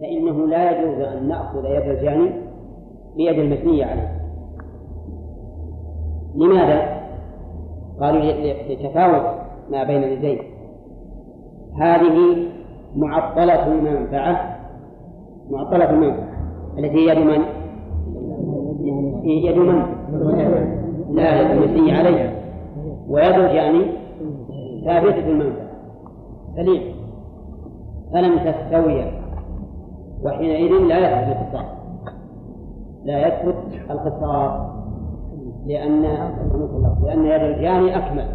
فإنه لا يجوز أن نأخذ يد الجاني بيد المثني عليه. لماذا؟ قالوا لتفاوت ما بين اليدين هذه معطلة المنفعة معطلة المنفعة. التي هي يد من؟ يد من؟ لا يد المثني عليه. ويد الجاني ثابتة المنفعة. سليم فلم تستوي. وحينئذ لا يثبت القصاص لا يثبت القصاص لأن لأن يد الجاني أكمل.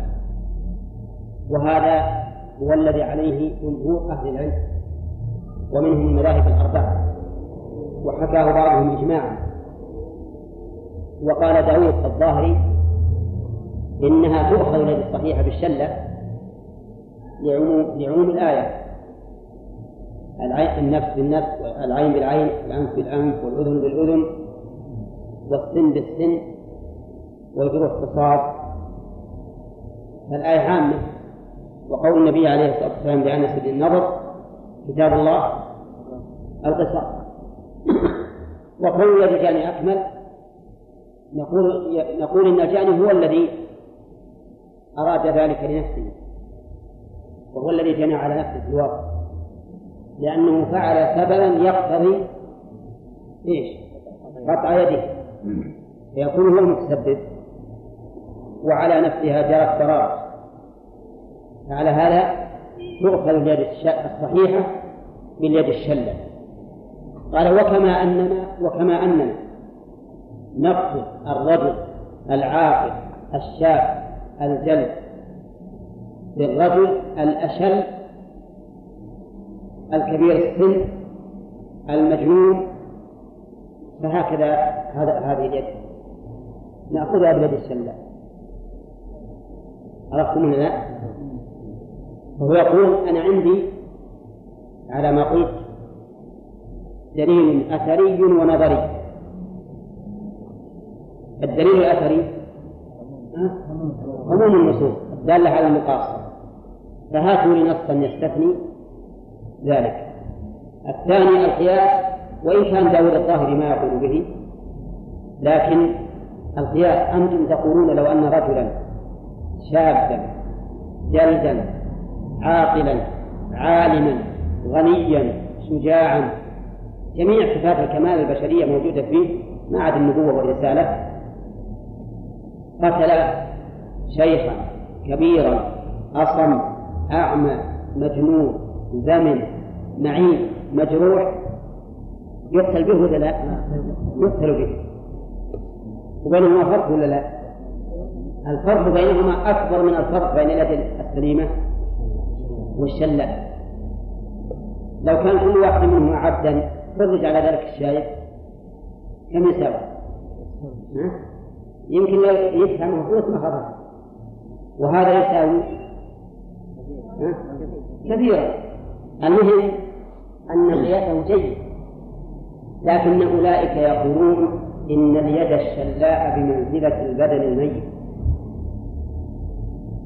وهذا هو الذي عليه جمهور أهل العلم ومنهم المذاهب الأربعة. وحكاه بعضهم إجماعا. وقال داود الظاهري إنها تؤخذ للصحيحة بالشلة لعموم لعموم الآية. العين النفس بالنفس العين بالعين الأنف بالأنف والأذن بالأذن والسن بالسن والجروح قصاص فالآية عامة. وقول النبي عليه الصلاة والسلام لأنس بن النضر كتاب الله القصاص وقول يد الجاني أكمل نقول نقول إن الجاني هو الذي أراد ذلك لنفسه وهو الذي جنى على نفسه في الواقع. لأنه فعل سببا يقتضي إيش؟ قطع يده. فيكون هو المتسبب. وعلى نفسها جرت ضرار فعلى هذا تؤخذ اليد الصحيحة باليد الشلة. قال وكما أننا وكما أننا نقصد الرجل العاقل الشاب الجلد بالرجل الأشل الكبير السن المجنون فهكذا هذا هذه اليد. نأخذها بيد الشلة عرفتم ولا لا؟ فهو يقول أنا عندي على ما قلت دليل أثري ونظري. الدليل الأثري؟ عموم النصوص الدالة على المقاصد. فهاتوا لي نصا يستثني ذلك. الثاني القياس وإن كان داود الظاهري ما يقول به لكن القياس أنتم تقولون لو أن رجلا شابا جلدا عاقلا عالما غنيا شجاعا جميع صفات الكمال البشرية موجودة فيه ما عدا النبوة والرسالة. قتل شيخا كبيرا أصم أعمى مجنون زمن نعيم مجروح يقتل به ولا لا؟ يقتل به وبينهما فرق ولا لا؟ الفرق بينهما أكبر من الفرق بين اليد السليمة والشلة لو كان كل واحد منهما عبدا فرج على ذلك الشايب كم يساوي؟ يمكن يفهمه ما خرج وهذا يساوي كثيرا المهم أن قياسه جيد. لكن أولئك يقولون إن اليد الشلاء بمنزلة البدن الميت.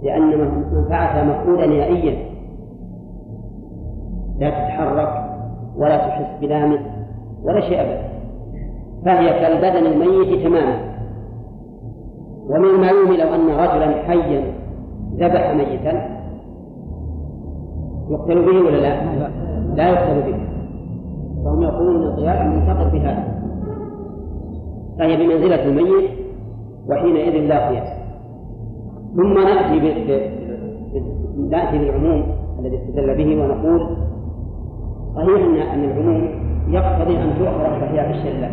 لأن منفعتها مفعولا نهائيا لا تتحرك ولا تحس بلامس ولا شيء أبدا. فهي كالبدن الميت تماما. ومن المعلوم لو أن رجلا حيا ذبح ميتا يقتل به ولا لا؟ لا يقتل به فهم يقولون إن القياس منتقد بهذا. فهي بمنزلة الميت وحينئذ لا قياس. ثم نأتي نأتي بالعموم الذي استدل به ونقول صحيح أن أن العموم يقتضي أن تؤخذ الصحيح بالشلة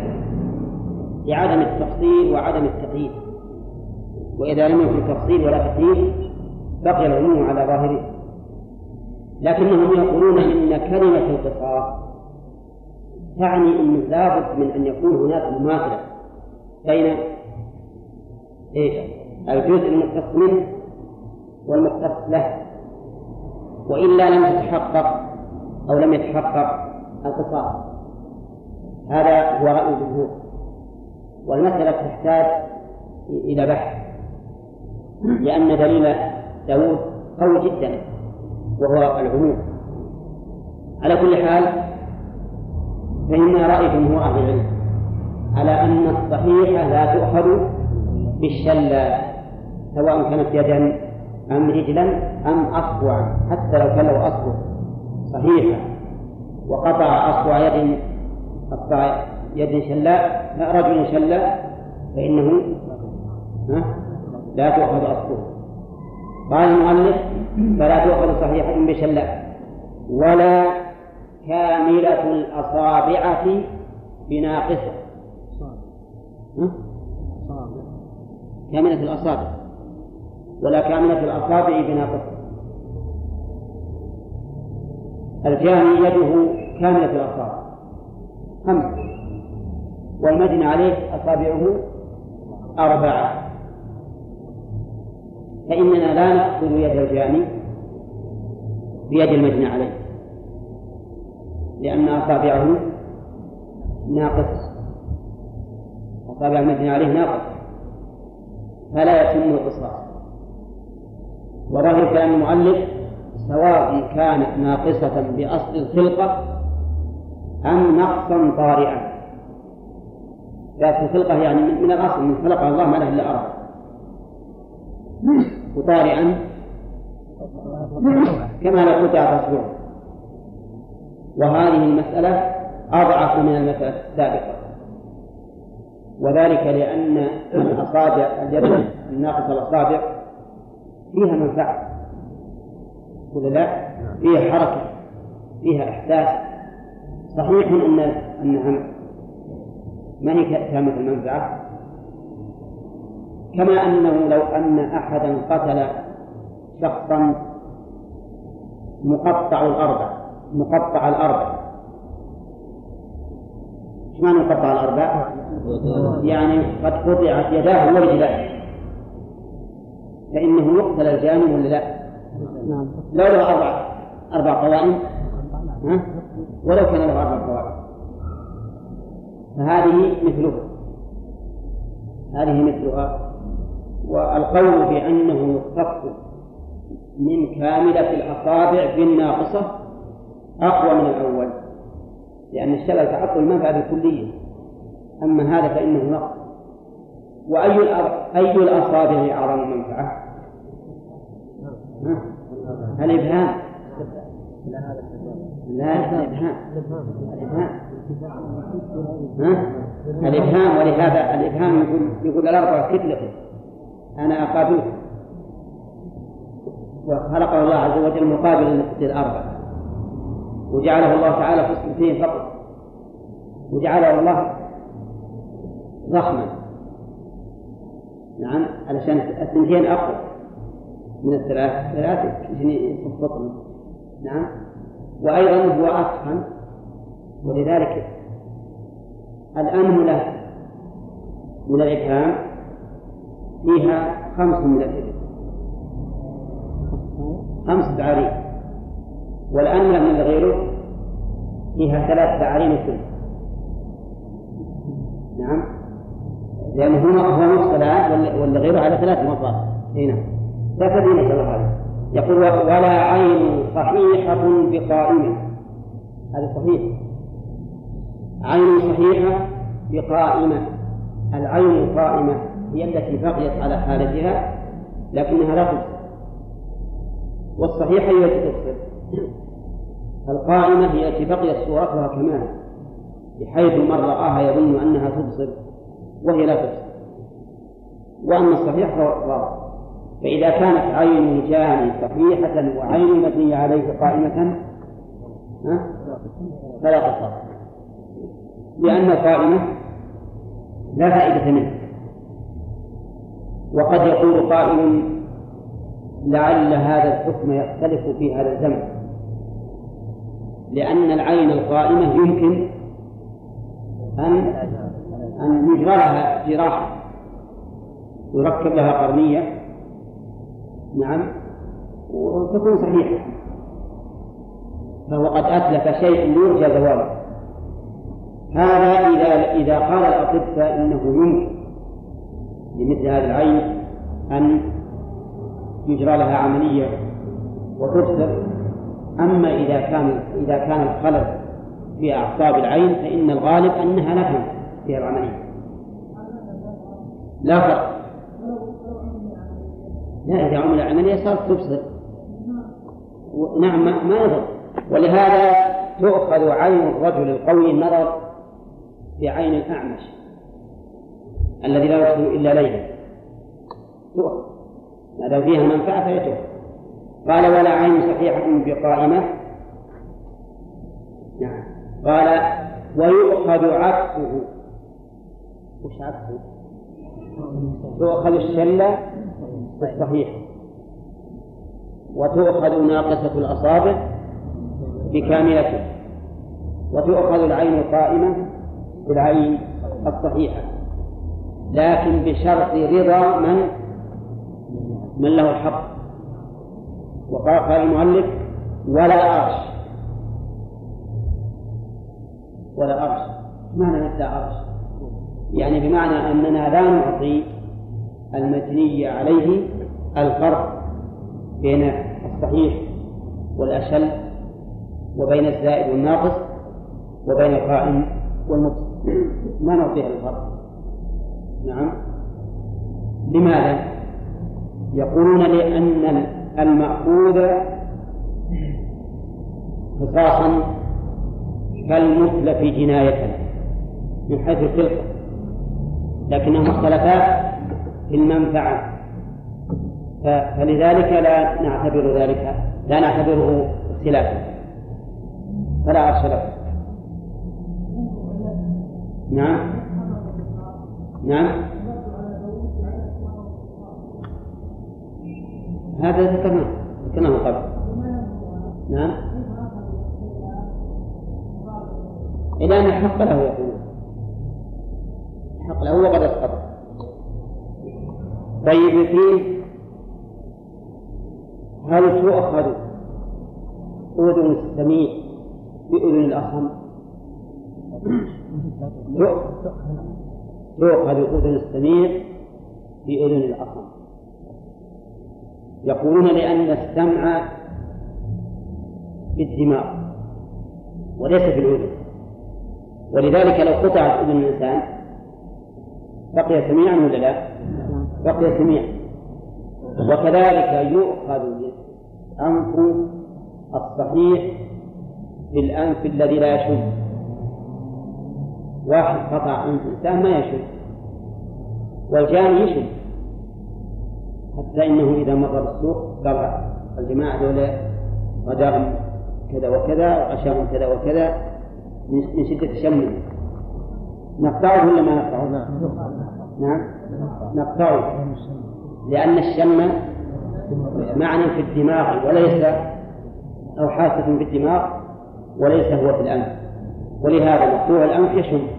لعدم التفصيل وعدم التقييد. وإذا لم يكن تفصيل ولا تقييد بقي العموم على ظاهره. لكنهم يقولون إن كلمة القصاص تعني أنه لابد من أن يكون هناك مماثلة بين إيش؟ الجزء المختص منه والمختص له. وإلا لم تتحقق أو لم يتحقق القصاص. هذا هو رأي الجمهور. والمسألة تحتاج إلى بحث لأن دليل داود قوي جدا. وهو العموم. على كل حال فإن رأي جمهور أهل العلم. على أن الصحيحة لا تؤخذ بالشلة سواء كانت يدا أم رجلا أم أصبعا حتى لو كان له أصبع صحيحة وقطع أصبع يد أصبع يد شلاء رجل شلاء فإنه لا تؤخذ أصبعه. قال المؤلف فلا تؤخذ صحيحة بشلاء ولا كاملة الأصابع بناقصة. كاملة الأصابع. ولا كاملة الأصابع بناقصة. الجاني يده كاملة الأصابع. خمس والمجني عليه أصابعه أربعة. فإننا لا نأخذ يد الجاني بيد المجني عليه لأن أصابعه ناقص أصابع المجني عليه ناقص فلا يتم القصاص. وظاهر كلام المؤلف سواء كانت ناقصة بأصل الخلقة أم نقصا طارئا. ذات الخلقة يعني من الأصل من خلق الله ما له إلا أربع وطارئا كما لو قطع أصبعه وهذه المسألة أضعف من المسألة السابقة. وذلك لأن الأصابع اليد الناقصة الأصابع فيها منفعة. ولا لا؟ فيها حركة فيها إحساس. صحيح أن أنها ما هي تامة المنفعة كما أنه لو أن أحدا قتل شخصا مقطع الأربع مقطع الأربع إيش معنى مقطع الأربع؟ يعني قد قطعت يداه ورجلاه فإنه يقتل الجانب ولا لا؟ نعم. لو له أربع أربع قوائم. ها؟ ولو كان له أربع قوائم. فهذه مثلها. هذه مثلها. والقول بأنه يختص من كاملة الأصابع بالناقصة أقوى من الأول لأن الشلل تعطل المنفعة بالكلية أما هذا فإنه نقص وأي أي الأصابع أعظم منفعة؟ الإبهام. لا الإبهام. الإبهام. ها؟ الإبهام. ولهذا الإبهام يقول يقول الأربعة كتلة. أنا أقابلك وخلقه الله عز وجل مقابل للأربع وجعله الله تعالى في السنتين فقط. وجعله الله ضخما. نعم علشان الثنتين أقوى من الثلاث. ثلاثة يصف نعم. وأيضا هو أتقن ولذلك الأنملة من الإبهام فيها خمس من الإبل خمس تعاريف. والأنملة من غيره فيها ثلاث تعاريف كله نعم. لأنه هو هو نص ولا غيره على ثلاث مرات هنا فكذا نسأل هذا. يقول ولا عين صحيحة بقائمة هذا صحيح. عين صحيحة بقائمة. العين القائمة هي التي بقيت على حالتها لكنها لا تبصر والصحيحة هي التي تبصر القائمة هي التي بقيت صورتها كمال بحيث من رآها يظن أنها تبصر وهي لا تبصر. وأما الصحيح فهو فإذا كانت عين الجاني صحيحة وعين المبني عليه قائمة فلا قصاص لأن القائمة لا فائدة منه. وقد يقول قائل لعل هذا الحكم يختلف في هذا الزمن. لأن العين القائمة يمكن أن أن يجرى جراحة يركب لها قرنية. نعم. وتكون صحيحة. فهو قد أتلف شيء يرجى زواله هذا إذا إذا قال الأطباء إنه يمكن. لمثل هذه العين أن يجرى لها عملية وتبصر أما إذا كان إذا كان الخلل في أعصاب العين فإن الغالب أنها لا فيها العملية. لا فرق. لا إذا عمل العملية صارت تبصر نعم ما يضر. ولهذا تؤخذ عين الرجل القوي النظر بعين الأعمش. الذي لا يبصر إلا ليلا. تؤخذ ما دام فيها منفعة تؤخذ قال ولا عين صحيحة بقائمة. نعم. قال ويؤخذ عكسه وش عكسه؟ تؤخذ الشلة الصحيح وتؤخذ ناقصة الأصابع بكاملته وتؤخذ العين القائمة بالعين الصحيحة. لكن بشرط رضا من؟ من له الحق. وقال قال المؤلف ولا أرش ولا أرش معنى نبدأ أرش يعني بمعنى أننا لا نعطي المتني عليه الفرق بين الصحيح والأشل وبين الزائد والناقص وبين القائم والمبصر ما نعطيها الفرق؟ نعم. لماذا؟ يقولون لأن المأخوذ قصاصا كالمتلف جناية من حيث الخلقة لكنهما اختلفا في المنفعة. فلذلك لا نعتبر ذلك لا نعتبره اختلافا. فلا له. نعم. نعم. هذا ذكرناه ذكرناه قبل نعم. إلى أن الحق له يقول الحق له وقد أسقط. طيب فيه هل تؤخذ أذن السميع بأذن الأصم تؤخذ أذن السميع بأذن الأصم يقولون لأن السمع في الدماغ وليس في الأذن. ولذلك لو قطعت أذن الإنسان بقي سميعا ولا لا؟ بقي سميعا. وكذلك يؤخذ أنف الصحيح في الأنف الذي لا يشم واحد قطع أنف إنسان ما يشم والجاني يشم. حتى إنه إذا مر بالسوق قال الجماعة دول غداهم كذا وكذا وعشاهم كذا وكذا من شدة الشم. نقطعه ولا ما نقطعه؟ نعم. نقطعه. لأن الشم معنى في الدماغ وليس أو حاسة في الدماغ وليس هو في الأنف. ولهذا مقطوع الأنف يشم.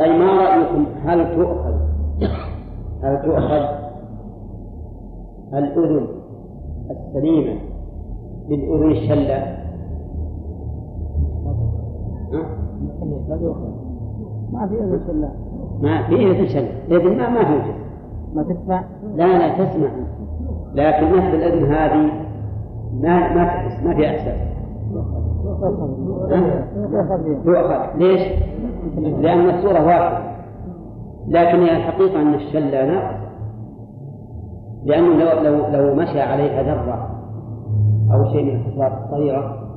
أي ما رأيكم؟ هل تؤخذ؟ هل تؤخذ؟ الأذن السليمة بالأذن الشلة؟ ما في أذن شلة. ما في أذن شلة. إذن ما ما توجد ما تسمع؟ لا لا تسمع. لكن نفس الأذن هذه ما ما تحس ما في إحساس تؤخذ ليش؟ لأن الصورة واحدة لكن هي الحقيقة أن الشلة ناقصة لأنه لو لو لو مشى عليها ذرة أو شيء من الحصوات الصغيرة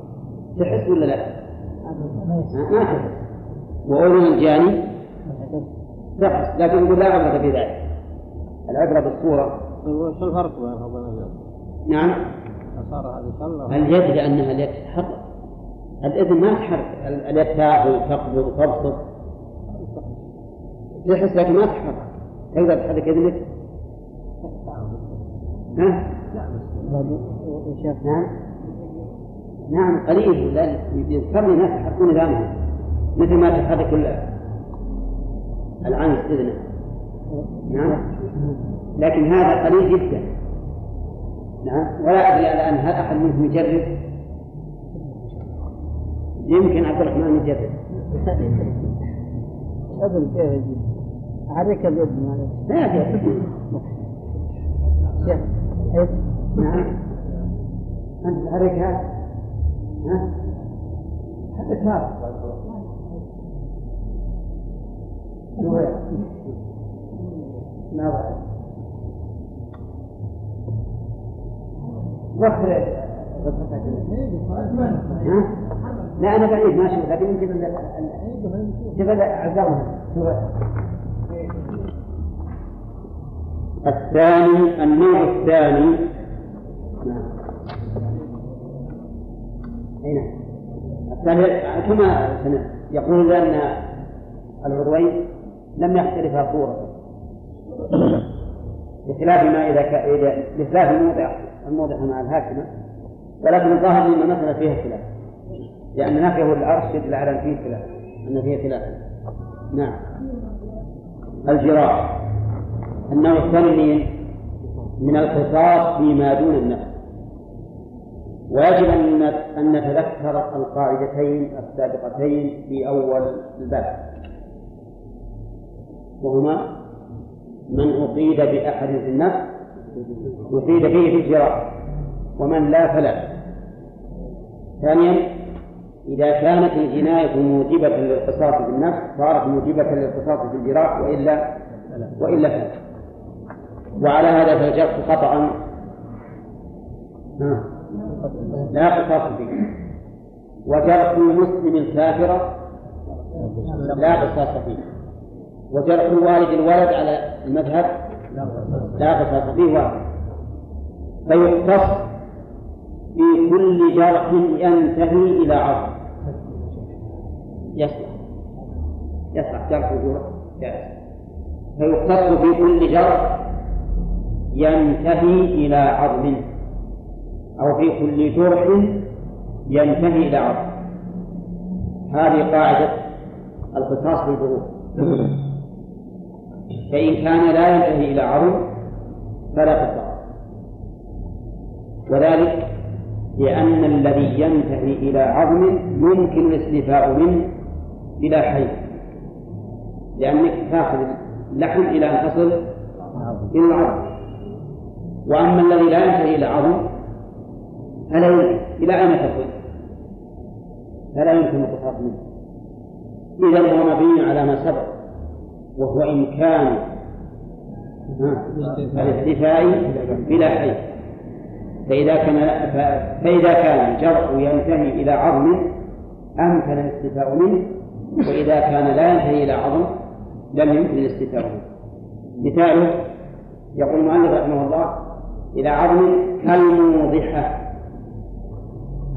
تحس ولا لا؟ ما تحس. وأذن الجاني تحس. لكن يقول لا عبرة في ذلك. العبرة بالصورة. وش الفرق بين نعم. صار هذه اليد لأنها اليد تتحرك الإذن ما تحرك. اليد تاخذ تقبض تبسط تحس لكن ما تحرك؟ تقدر تحرك يدك ها؟ نعم. نعم قليل. يذكرني ناس يحركون ذانهم مثل ما تحرك العنز إذنه. نعم. لكن هذا قليل جدا. نعم. ولا أدري الآن هل أحد منهم يجرب؟ يمكن عبد الرحمن يجرب أذن كيف يجي؟ أحرك اليد لا شيخ. نعم. أنت تحركها ها؟ حدث هذا؟ ما وخر لا أنا بعيد ما أشوف لكن يمكن شوف عزاوها الثاني النوع الثاني. نعم. نعم الثاني كما يقول أن العضوين لم يختلفا صورة. بخلاف ما. إذا بخلاف الموضع الموضع مع الهاشمة ولكن الظاهر أن المسألة فيها خلاف. لأن نفيه العرش يدل على أن فيه خلاف. أن فيه خلاف. نعم. الجراح. النوع الثاني من القصاص فيما دون النفس. ويجب أن نتذكر القاعدتين السابقتين في أول الباب وهما من أصيب بأحد في النفس أصيب به في الجراح. ومن لا فلا. ثانيا إذا كانت الجناية موجبة للقصاص في النفس صارت موجبة للقصاص في الجراح وإلا وإلا فلا. وعلى هذا فالجرح قطعا لا قصاص فيه وجرح المسلم الكافر لا قصاص فيه وجرح والد الولد على المذهب لا قصاص فيه واحد. فيقتص في كل جرح ينتهي إلى عرض. يصلح يصلح جرح وجرح فيقتص في كل جرح ينتهي إلى عظم أو في كل جرح ينتهي إلى عظم هذه قاعدة القصاص بالظروف فإن كان لا ينتهي إلى عظم فلا قصاص. وذلك لأن الذي ينتهي إلى عظم يمكن الاستيفاء منه بلا حي لأنك تأخذ اللحم إلى أن تصل إلى العظم. وأما الذي لا ينتهي إلى عظم فلا إلى أين تصل؟ فلا يمكن القصاص منه. إذا هو مبني على ما سبق وهو إمكان الاستيفاء بلا حي فإذا كان فإذا كان الجرح ينتهي إلى عظم أمكن الاستيفاء منه وإذا كان لا ينتهي إلى عظم لم يمكن الاستيفاء منه. مثاله يقول المؤلف رحمه الله إلى عظم كالموضحة.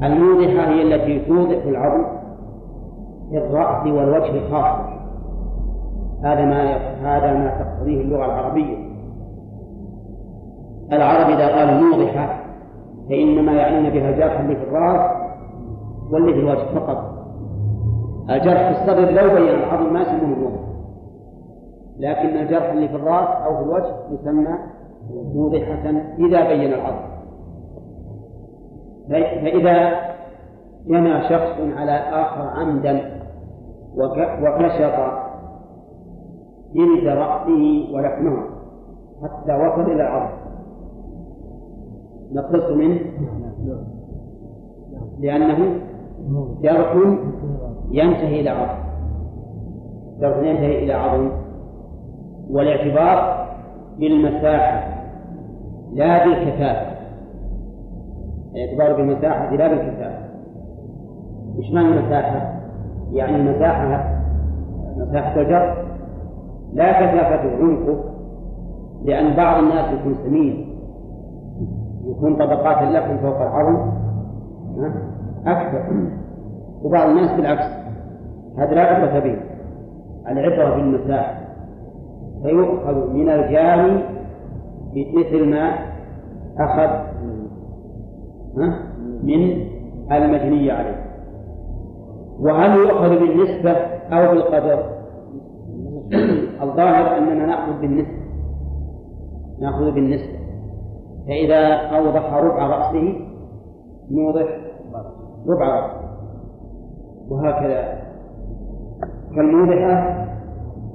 الموضحة هي التي توضح العظم في الرأس والوجه خاصة هذا ما هذا ما تقتضيه اللغة العربية. العرب إذا قالوا موضحة فإنما يعنون بها الجرح اللي في الرأس واللي في الوجه فقط. الجرح في الصدر لو بين العظم ما يسمونه موضح لكن الجرح اللي في الرأس أو في الوجه يسمى موضحة إذا بين العظم فإذا جنى شخص على آخر عمدا وكشط جلد رأسه ولحمه حتى وصل إلى العظم نقتص منه؟ لأنه جرح ينتهي إلى عظم. جرح ينتهي إلى عظم. والاعتبار بالمساحة لا بالكثافة الاعتبار بالمساحة لا بالكثافة إيش معنى المساحة؟ يعني المساحة مساحة الجر. لا كثافة عنقه لأن بعض الناس يكون سمين. يكون طبقات اللحم فوق العظم أكثر. وبعض الناس بالعكس. هذا لا عبرة به. العبرة بالمساحة. فيؤخذ من الجاني مثل ما أخذ من المجني عليه. وهل يؤخذ بالنسبة أو بالقدر؟ الظاهر أننا نأخذ بالنسبة. نأخذ بالنسبة. فإذا أوضح ربع رأسه نوضح ربع رأسه. وهكذا. كالموضحة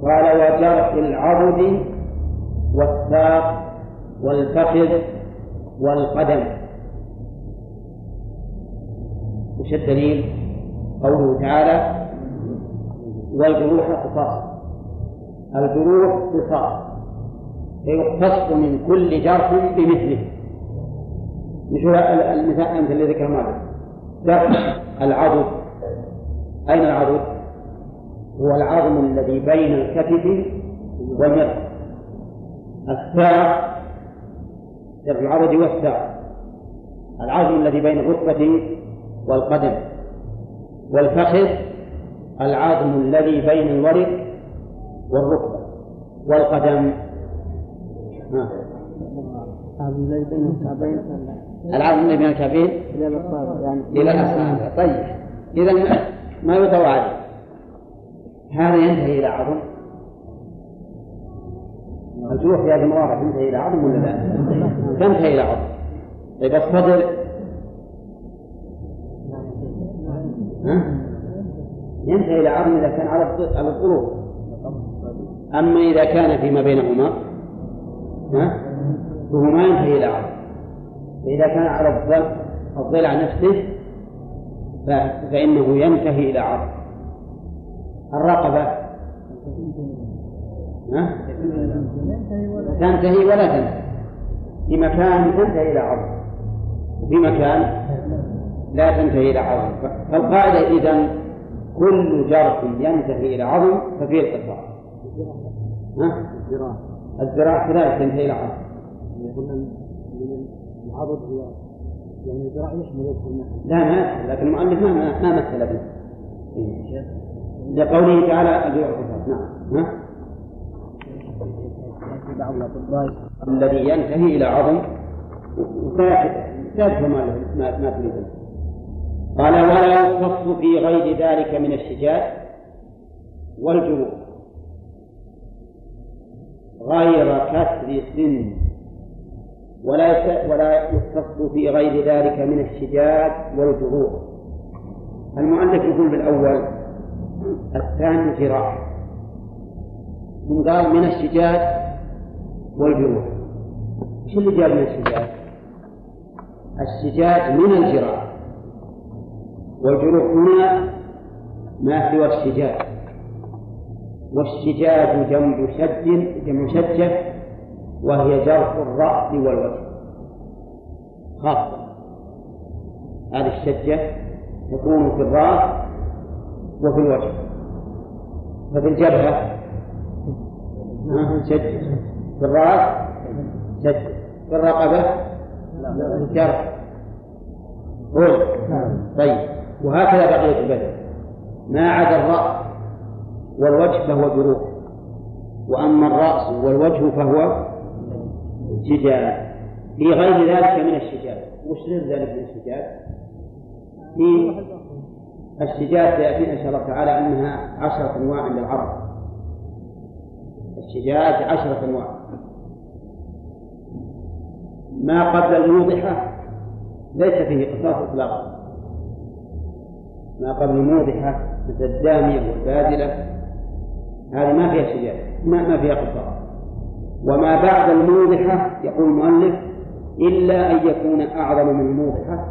قال وجرح العضد والساق والفخذ والقدم. وش الدليل؟ قوله تعالى والجروح قصاص. الجروح قصاص. فيقتص من كل جرح بمثله. نشوف المثال مثل الذي ذكر مالك جرح العضد أين العضد؟ هو العظم الذي بين الكتف والمرفق الساق جرح العضد والساق العظم الذي بين الركبة والقدم. والفخذ العظم الذي بين الورك والركبة. والقدم. العظم الذي بين الكعبين إلى الأصابع يعني. إلى الأصابع طيب. إذا ما يطوى عليه هذا؟ ينتهي إلى عظم؟ الجروح في هذه المواضع تنتهي إلى عظم ولا لا؟ تنتهي إلى عظم. طيب الصدر؟ ينتهي إلى عظم إذا كان على على الظروف أما إذا كان فيما بينهما؟ ها؟ فهو ما ينتهي إلى عظم فإذا كان على الضلع الضلع نفسه فإنه ينتهي إلى عظم الرقبة. ها؟ تنتهي ولا تنتهي. في مكان تنتهي إلى عظم وفي مكان لا تنتهي إلى عظم فالقاعدة إذا كل جرح ينتهي إلى عظم ففيه القصاص ها؟ الذراع كذلك تنتهي إلى عظم العضد هو يعني الذراع يشمل يدخل لا ما لكن المؤلف ما ما مثل به. لقوله تعالى نعم. ها؟ الذي ينتهي إلى عظم وسيدخل ما ما تريد قال ولا يختص في غير ذلك من الشجاع والجروح غير كسر سن ولا ولا يختص في غير ذلك من الشجاج والجروح. المؤلف يقول بالأول الثاني جراح ثم قال من الشجاج والجروح. شو اللي جاب من الشجاج؟ الشجاج من الجراح. والجروح هنا ما سوى الشجاج والشجاج جمع شج جمع شجة وهي جرح الرأس والوجه. خاصة هذه الشجة تكون في الرأس وفي الوجه. ففي الجبهة شجة. في الرأس شجة. في الرقبة جرح. طيب. وهكذا بقية البدن. ما عدا الرأس. والوجه فهو جروح وأما الرأس والوجه فهو شجاع في غير ذلك من الشجاع. وش غير ذلك من الشجاع؟ في الشجاع سيأتينا إن شاء الله تعالى أنها عشرة أنواع عند العرب. الشجاع عشرة أنواع. ما قبل الموضحة ليس فيه قصاص إطلاقا. ما قبل الموضحة مثل الدامية والبادلة هذه ما فيها شجاع ما, ما فيها قصاص وما بعد الموضحة يقول المؤلف إلا أن يكون أعظم من الموضحة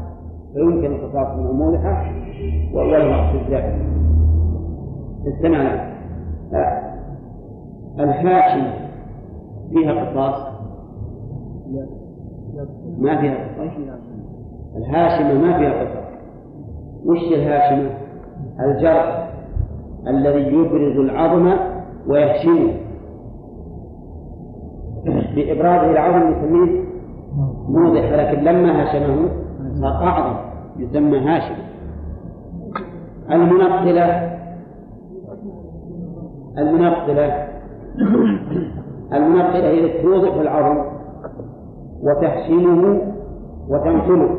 فيمكن القصاص من الموضحة وله في الزائد استمعنا الهاشم فيها قصاص ما فيها قصاص الهاشمة ما فيها قصاص وش الهاشمة؟ الجرح الذي يبرز العظم ويهشمه بإبرازه العظم يسميه موضح ولكن لما هشمه صار أعظم يسمى هاشم. المنقلة المنقلة المنقلة هي توضح العظم وتحشمه وتنقله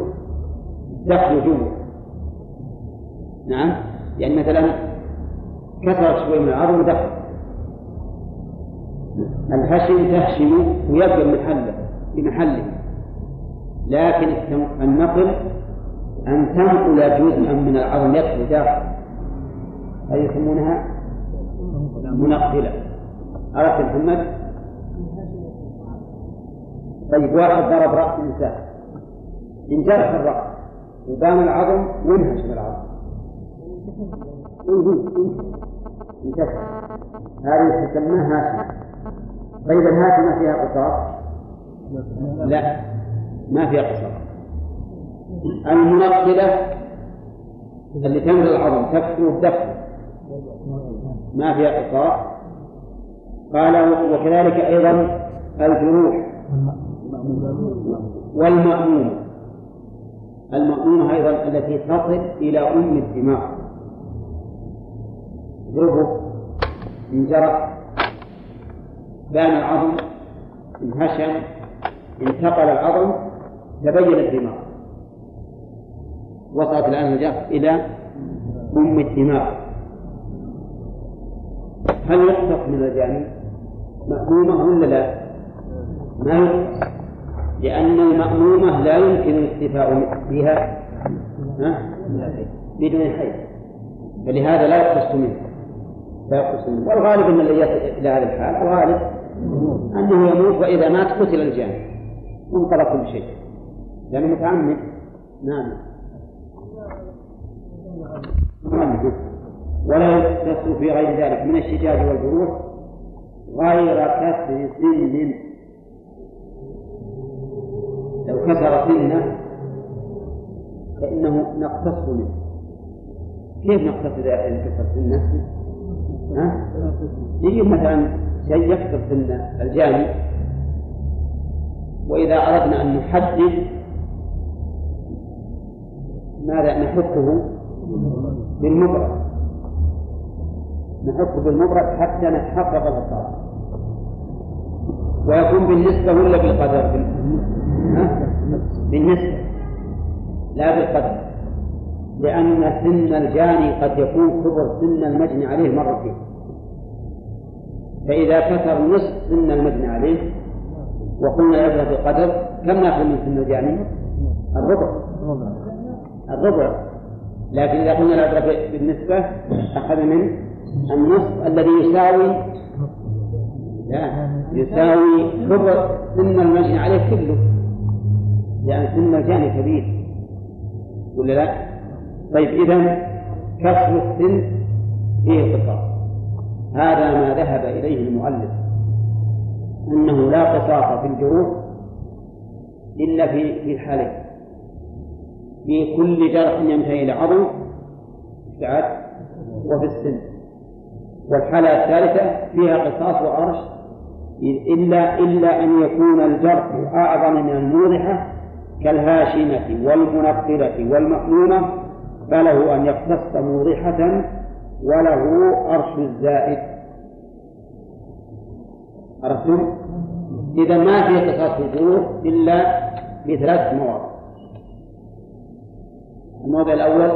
جوه. نعم؟ يعني مثلا كثرت شوي من العظم ودخل الهشم تهشم ويبقى محله بمحله لكن النقل أن تنقل جزءا من العظم يدخل داخل. هذه يسمونها منقلة. عرفت محمد؟ طيب واحد ضرب رأس إنسان انجرح الرأس وبان العظم وانهشم العظم هذه تسمى هاشمة. طيب الهاشمة فيها قصاص؟ لا ما فيها قصاص. المنقلة اللي تمر العظم تكثر الدفع ما فيها قصاص. قال وكذلك أيضا الجروح والمأمومة المأمومة أيضا التي تصل إلى أم الدماغ. ضربه انجرح بان العظم انهشم انتقل العظم تبين الدماغ. وصلت الآن الجرح إلى أم الدماغ. هل يقتص من الجانب مأمومة ولا لا؟ ما لأن المأمومة لا يمكن الاكتفاء بها بدون حيث فلهذا لا يقتص منه يقتص منه والغالب أن الذي يصل إلى هذا الحال الغالب أنه يموت وإذا مات قتل الجانب وانقضى كل شيء. لأنه متعمد. نعم. ولا يكسر في غير ذلك من الشجاج والجروح غير كسر سن. لو كسر سنه فإنه نقتص منه. كيف نقتص إذا كسر سنه؟ ها؟ يجي مثلا شيء يكسر سن الجاني. وإذا أردنا أن نحدد ماذا نحكه بالمبرد. نحكه بالمبرد حتى نتحقق القصاص ويكون بالنسبة ولا بالقدر؟ بالنسبة. لا بالقدر. لأن سن الجاني قد يكون كبر سن المجني عليه مرتين فإذا كثر نصف سن المجني عليه وقلنا يبلغ بقدر كم نأخذ من سن الجاني؟ الربع. الربع. لكن إذا قلنا العبرة بالنسبة أخذ من النصف الذي يساوي لا يساوي كبر سن المجني عليه كله. لأن سن الجاني كبير. ولا لا؟ طيب إذا كسر السن فيه قصاص. هذا ما ذهب إليه المؤلف أنه لا قصاص في الجروح إلا في في الحالين في كل جرح ينتهي إلى عظم بعد وفي السن. والحالة الثالثة فيها قصاص وعرش إلا إلا أن يكون الجرح أعظم من الموضحة كالهاشمة والمنقلة والمأمونة فله أن يقتص موضحة وله أرش الزائد. عرفتم؟ إذا ما في قصاص الجروح إلا في ثلاث مواضع. الموضع الأول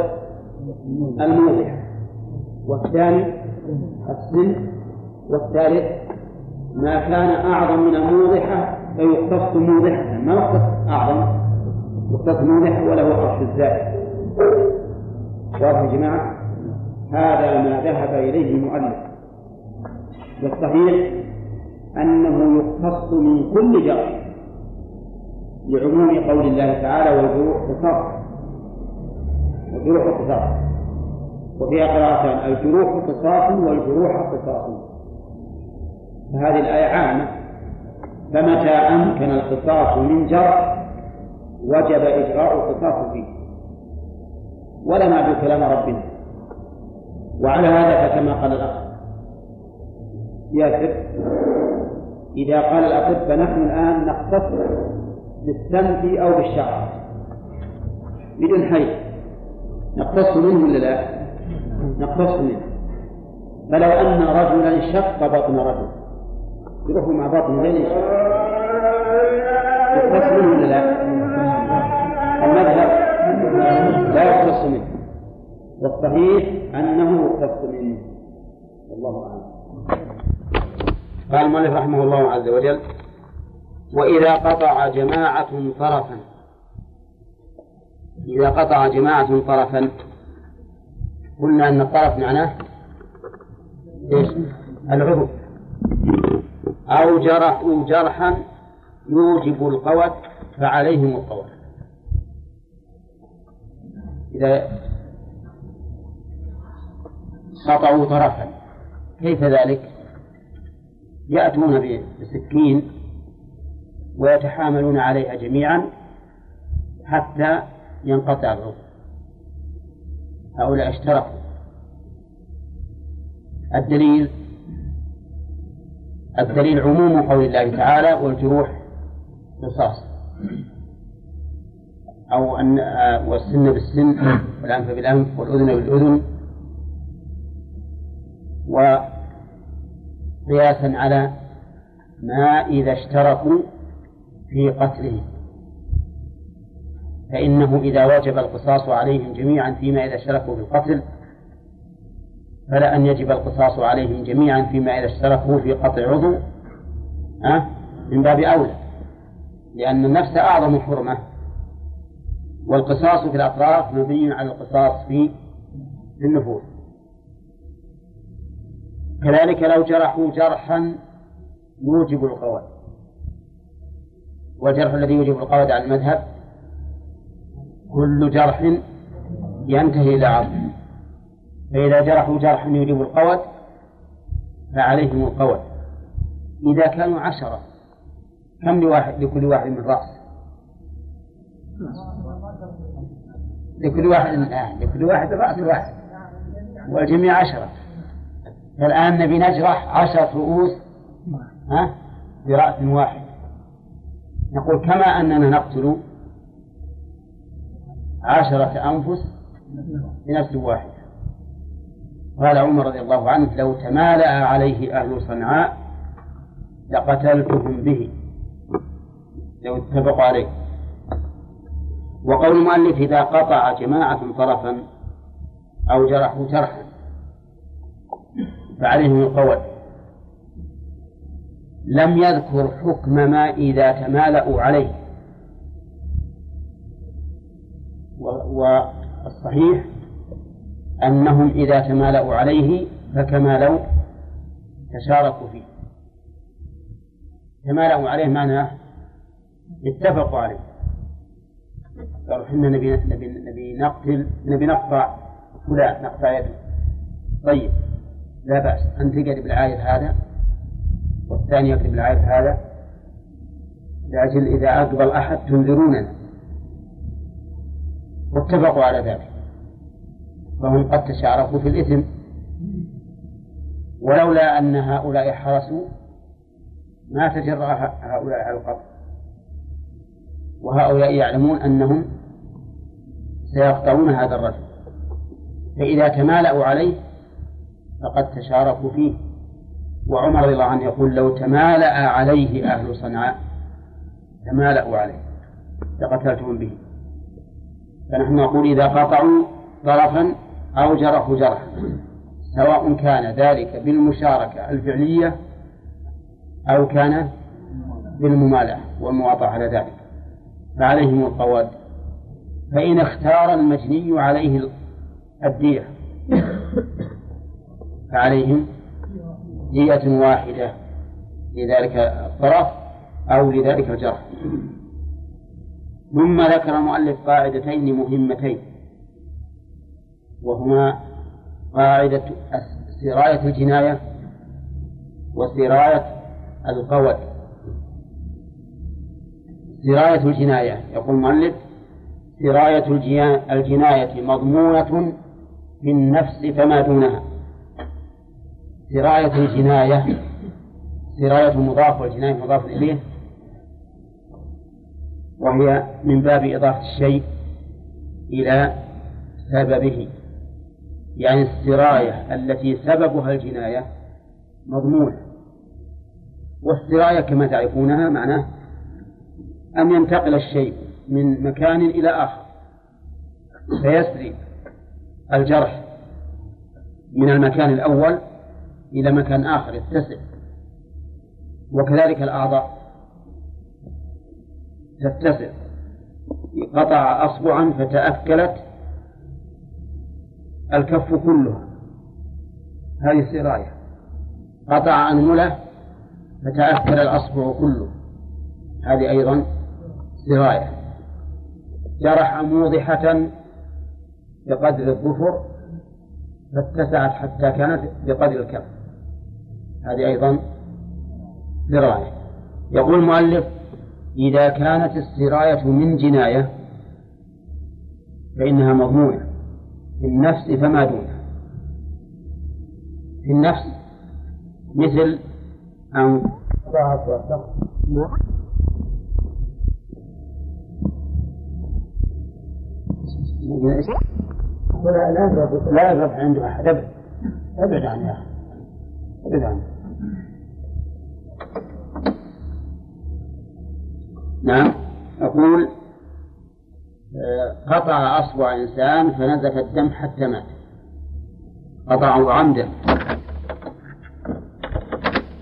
الموضع والثاني السن والثالث ما كان أعظم من الموضحة فيقتص موضحة ما يقتص أعظم؟ يقتص موضحة وله عرش الزائد. واضح يا جماعة هذا ما ذهب إليه المؤلف. والصحيح أنه يختص من كل جرح لعموم قول الله تعالى والجروح قصاص والجروح قصاص وفيها قراءتان الجروح قصاص والجروح قصاص. فهذه الآية عامة. فمتى أمكن القصاص من جرح وجب إجراء القصاص فيه. ولا نعبد كلام ربنا. وعلى هذا فكما قال الأخ ياسر إذا قال الأخ فنحن الآن نختص بالسمت أو بالشعر. بدون حيث نقتص منه ولا لا؟ نقتص منه. فلو أن رجلا شق بطن رجل. يروح مع بطن زين يقتص منه ولا لا؟ المذهب لا يقتص منه. والصحيح أنه يقتص منه. والله أعلم. قال المؤلف رحمه الله عز وجل وإذا قطع جماعة طرفا. إذا قطع جماعة طرفا قلنا أن الطرف معناه إيش؟ العضو. أو جرحوا جرحا يوجب القوت فعليهم القوت. إذا قطعوا طرفا. كيف ذلك؟ يأتون بسكين ويتحاملون عليها جميعا حتى ينقطع العضو هؤلاء اشتركوا. الدليل الدليل عموم قول الله تعالى والجروح قصاص. أو أن والسن بالسن والأنف بالأنف والأذن بالأذن. وقياسا على ما إذا اشتركوا في قتله. فإنه إذا وجب القصاص عليهم جميعا فيما إذا اشتركوا في القتل فلا أن يجب القصاص عليهم جميعا فيما إذا اشتركوا في قطع عضو أه؟ من باب أولى. لأن النفس أعظم حرمة. والقصاص في الأطراف مبني على القصاص في النفوس. كذلك لو جرحوا جرحا يوجب القود والجرح الذي يوجب القود على المذهب كل جرح ينتهي إلى عظم فإذا جرحوا جرحا يوجب القود فعليهم القود إذا كانوا عشرة كم لواحد لكل واحد من رأس؟ لكل واحد الآن لكل واحد رأس واحد والجميع عشرة. فالآن نبي نجرح عشرة رؤوس ها برأس واحد. نقول كما أننا نقتل عشرة أنفس بنفس واحد قال عمر رضي الله عنه لو تمالأ عليه أهل صنعاء لقتلتهم به. لو اتفقوا عليه. وقول المؤلف إذا قطع جماعة طرفا أو جرحوا جرحا فعليهم القول. لم يذكر حكم ما إذا تمالأوا عليه. والصحيح أنهم إذا تمالأوا عليه فكما لو تشاركوا فيه. تمالأوا عليه معناه اتفقوا عليه. قالوا إحنا نبي نبي نبي نقتل نبي نقطع فلان نقطع يده. طيب لا بأس. أنت تقرب العائد هذا والثاني يقرب العائد هذا لأجل إذا أقبل أحد تنذروننا واتفقوا على ذلك. فهم قد تشاركوا في الإثم. ولولا أن هؤلاء حرسوا ما تجرأ هؤلاء على القتل. وهؤلاء يعلمون أنهم سيقطعون هذا الرجل. فإذا تمالأوا عليه فقد تشاركوا فيه. وعمر رضي الله عنه يقول لو تمالأ عليه أهل صنعاء تمالأوا عليه لقتلتهم به. فنحن نقول إذا قطعوا طرفا أو جرحوا جرحا سواء كان ذلك بالمشاركة الفعلية أو كان بالممالأة والمواطأة على ذلك. فعليهم القواد فإن اختار المجني عليه الدية. فعليهم دية واحدة لذلك الطرف أو لذلك الجرح. ثم ذكر المؤلف قاعدتين مهمتين وهما قاعدة سراية الجناية وسراية القود سراية الجناية يقول المؤلف سراية الجناية مضمونة في النفس فما دونها. سراية الجناية سراية مضاف والجناية مضاف إليه وهي من باب إضافة الشيء إلى سببه. يعني السراية التي سببها الجناية مضمونة. والسراية كما تعرفونها معناه أن ينتقل الشيء من مكان إلى آخر. فيسري الجرح من المكان الأول إلى مكان آخر يتسع. وكذلك الأعضاء تتسع. قطع أصبعا فتأكلت الكف كلها هذه سراية قطع أنملة فتأكل الأصبع كله. هذه أيضا سراية جرح موضحة بقدر الظفر فاتسعت حتى كانت بقدر الكف. هذه أيضا سراية يقول المؤلف إذا كانت السراية من جناية فإنها مضمونة. في النفس فما دونها. في النفس مثل أن لا لا لا يضرب عنده أحد أبدا ابعد عنه يا أخي ابعد عنه نعم. أقول قطع أصبع إنسان فنزف الدم حتى مات. قطعه عمدا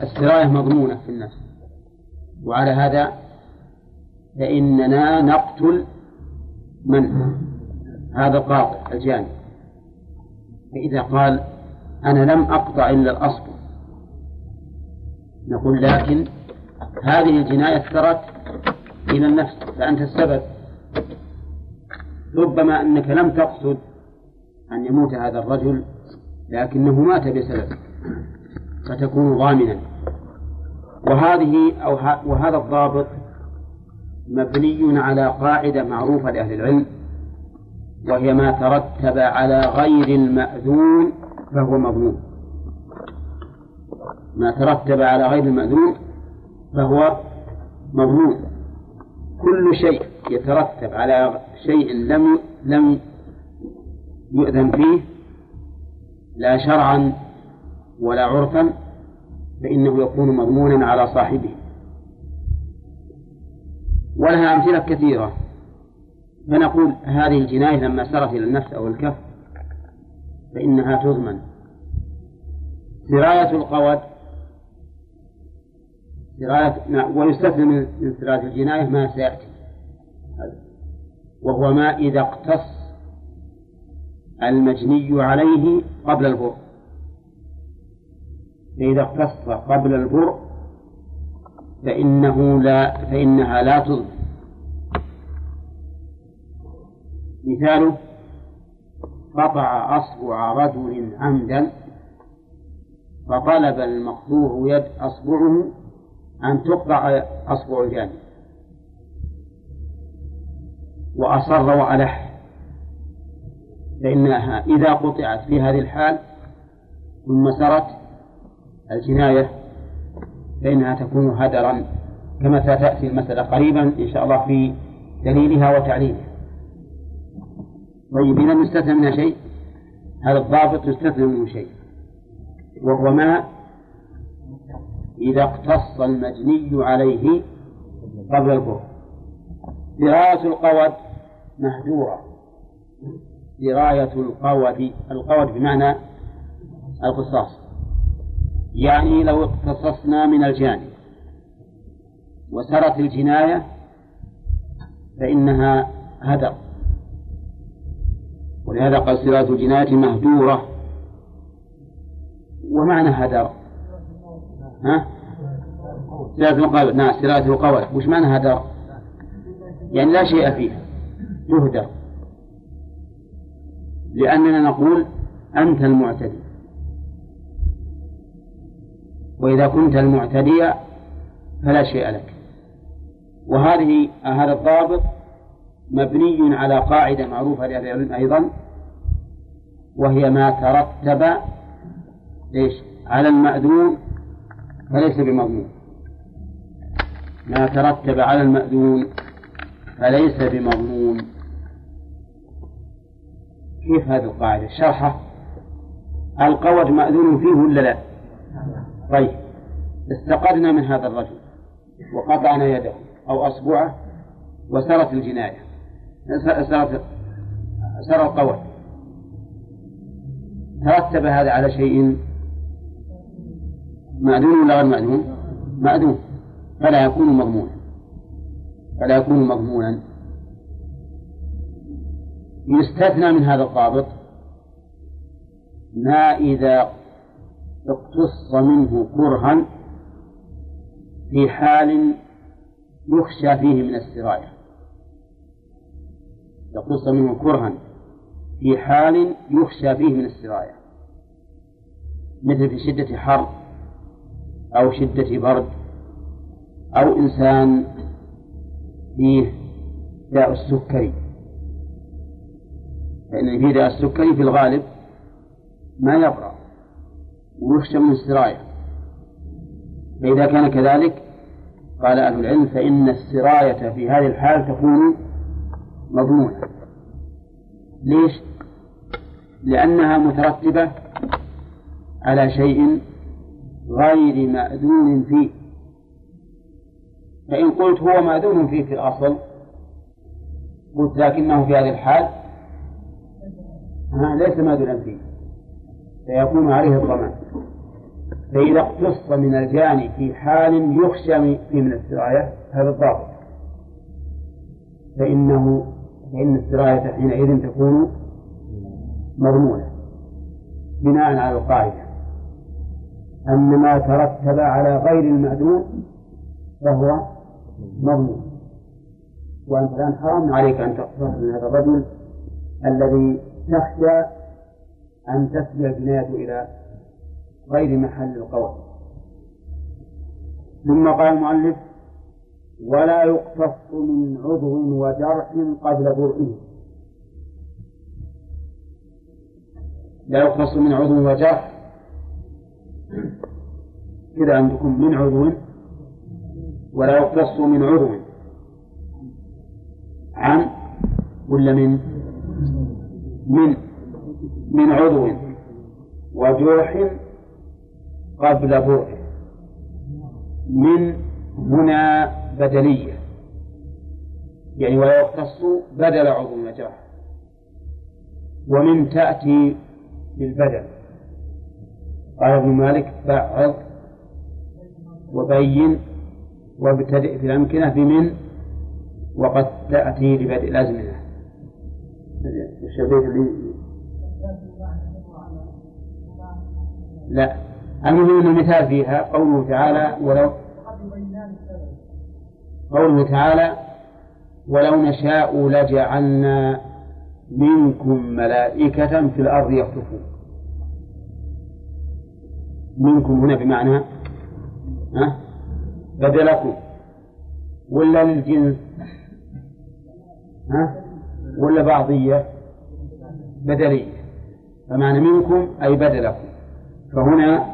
السراية مضمونة في النفس. وعلى هذا فإننا نقتل من؟ هذا القاطع الجاني. فإذا قال أنا لم أقطع إلا الأصبع نقول لكن هذه الجناية اثرت إلى النفس فأنت السبب. ربما أنك لم تقصد أن يموت هذا الرجل لكنه مات بسبب فتكون ضامنا. وهذه أو وهذا الضابط مبني على قاعدة معروفة لأهل العلم وهي ما ترتب على غير المأذون فهو مضمون ما ترتب على غير المأذون فهو مضمون كل شيء يترتب على شيء لم لم يؤذن فيه لا شرعا ولا عرفا فإنه يكون مضمونا على صاحبه. ولها أمثلة كثيرة. فنقول هذه الجناية لما سرت إلى النفس أو الكف فإنها تضمن. سراية القود سراية ويستثنى من سراية الجناية ما سيأتي. وهو ما إذا اقتص المجني عليه قبل البر. فإذا اقتص قبل البر فإنه لا فإنها لا تظلم مثاله قطع أصبع رجل عمدا فطلب المقطوع يد أصبعه أن تقطع أصبع الجانب وأصر وألح فإنها إذا قطعت في هذه الحال ثم سرت الجناية فإنها تكون هدرا كما ستأتي المسألة قريبا إن شاء الله في دليلها وتعليلها. طيب إذا يستثنى منها شيء؟ هذا الضابط يستثنى منه شيء. وهو ما إذا اقتص المجني عليه قبل الكفر. دراية القود مهجورة دراية القود القود بمعنى القصاص. يعني لو اقتصصنا من الجانب وسرت الجناية فإنها هدر. ولهذا قال سراية الجناية مهجورة. ومعنى هدر ها؟ سراية القول نعم سراية القول وش معنى هدر؟ يعني لا شيء فيها تهدر لأننا نقول أنت المعتدي. وإذا كنت المعتدي فلا شيء لك. وهذه هذا الضابط مبني على قاعدة معروفة لأهل العلم أيضا وهي ما ترتب ليش على المأذون فليس بمضمون. ما ترتب على المأذون فليس بمضمون. كيف هذه القاعدة؟ شرحه القود مأذون فيه ولا لا؟ طيب استقدنا من هذا الرجل وقطعنا يده أو أصبعه وسرت الجناية. سرت سر القول ترتب هذا على شيء مأذون ولا غير مأذون؟ مأذون. فلا يكون مضمونا. فلا يكون مضمونا. يستثنى من هذا الضابط ما إذا اقتص منه كرها في حال يخشى فيه من السراية يقتص منه كرها في حال يخشى فيه من السراية مثل في شدة حر أو شدة برد أو إنسان فيه داء السكري فإن فيه داء السكري في الغالب ما يبرأ ويخشى من السراية فإذا كان كذلك قال أهل العلم فإن السراية في هذه الحال تكون مضمونة ليش؟ لأنها مترتبة على شيء غير مأذون فيه. فإن قلت هو مأذون فيه في الأصل قلت لكنه في هذه الحال ليس مأذونا فيه. فيكون عليه الضمان. فإذا اقتص من الجاني في حال يخشى فيه من السراية هذا الضابط. فإنه فإن السراية حينئذ تكون مضمونة بناء على القاعدة. أن ما ترتب على غير المأذون فهو مضمون وأنت الآن حرام عليك أن تقتص من هذا الرجل الذي تخشى أن تسري الجناية إلى غير محل القول. ثم قال المؤلف ولا يقتص من عضو وجرح قبل برئه لا يقتص من عضو وجرح كذا عندكم من عضو ولا يقتص من عضو. عن ولا من؟ من. من عضو وجرح قبل برء من هنا بدلية. يعني ولا يختص بدل عضو وجرح ومن تأتي بالبدل. قال ابن مالك بعض وبين وابتدئ في الأمكنة بمن وقد تأتي لبدء الأزمنة. لا. المهم المثال فيها قوله تعالى ولو قوله تعالى ولو نشاء لجعلنا منكم ملائكة في الأرض يخلفون. منكم هنا بمعنى ها؟ بدلكم. ولا الجنس؟ ها؟ ولا بعضية؟ بدلية. فمعنى منكم أي بدلكم. فهنا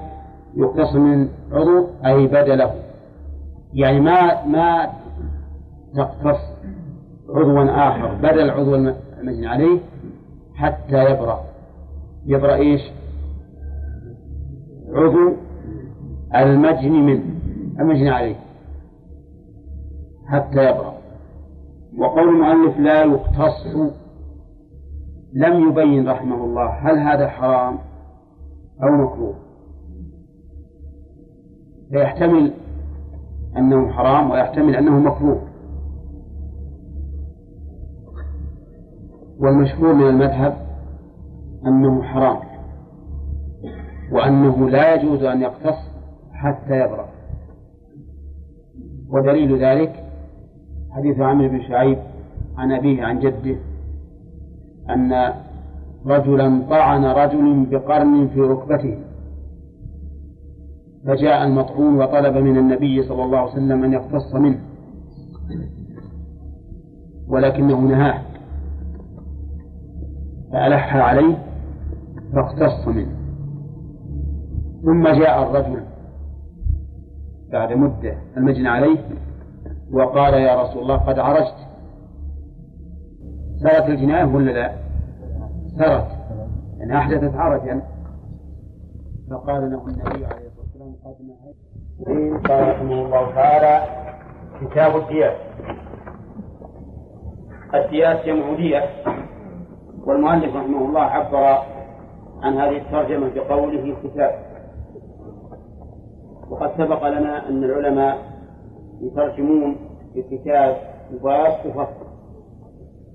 يقتص من عضو أي بدله يعني ما ما تقتص عضوا آخر بدل عضو المجني عليه حتى يبرأ. يبرأ إيش؟ عضو المجني منه المجني عليه حتى يبرأ. وقول المؤلف لا يقتص لم يبين رحمه الله هل هذا حرام أو مكروه. فيحتمل أنه حرام ويحتمل أنه مكروه. والمشهور من المذهب أنه حرام وأنه لا يجوز أن يقتص حتى يبرأ. ودليل ذلك حديث عمرو بن شعيب عن أبيه عن جده أن رجلا طعن رجل بقرن في ركبته فجاء المطعون وطلب من النبي صلى الله عليه وسلم أن يقتص منه ولكنه نهاه. فألح عليه فاقتص منه. ثم جاء الرجل بعد مدة المجنى عليه وقال يا رسول الله قد عرجت. سرت الجناية ولا لا؟ سرت. يعني أحدثت عرجا. فقال له النبي عليه الصلاة والسلام قد نهيت. قال رحمه الله تعالى كتاب الديات الديات جمع والمؤلف رحمه الله عبر عن هذه الترجمة بقوله كتاب وقد سبق لنا أن العلماء يترجمون الكتاب مبارك وفصل.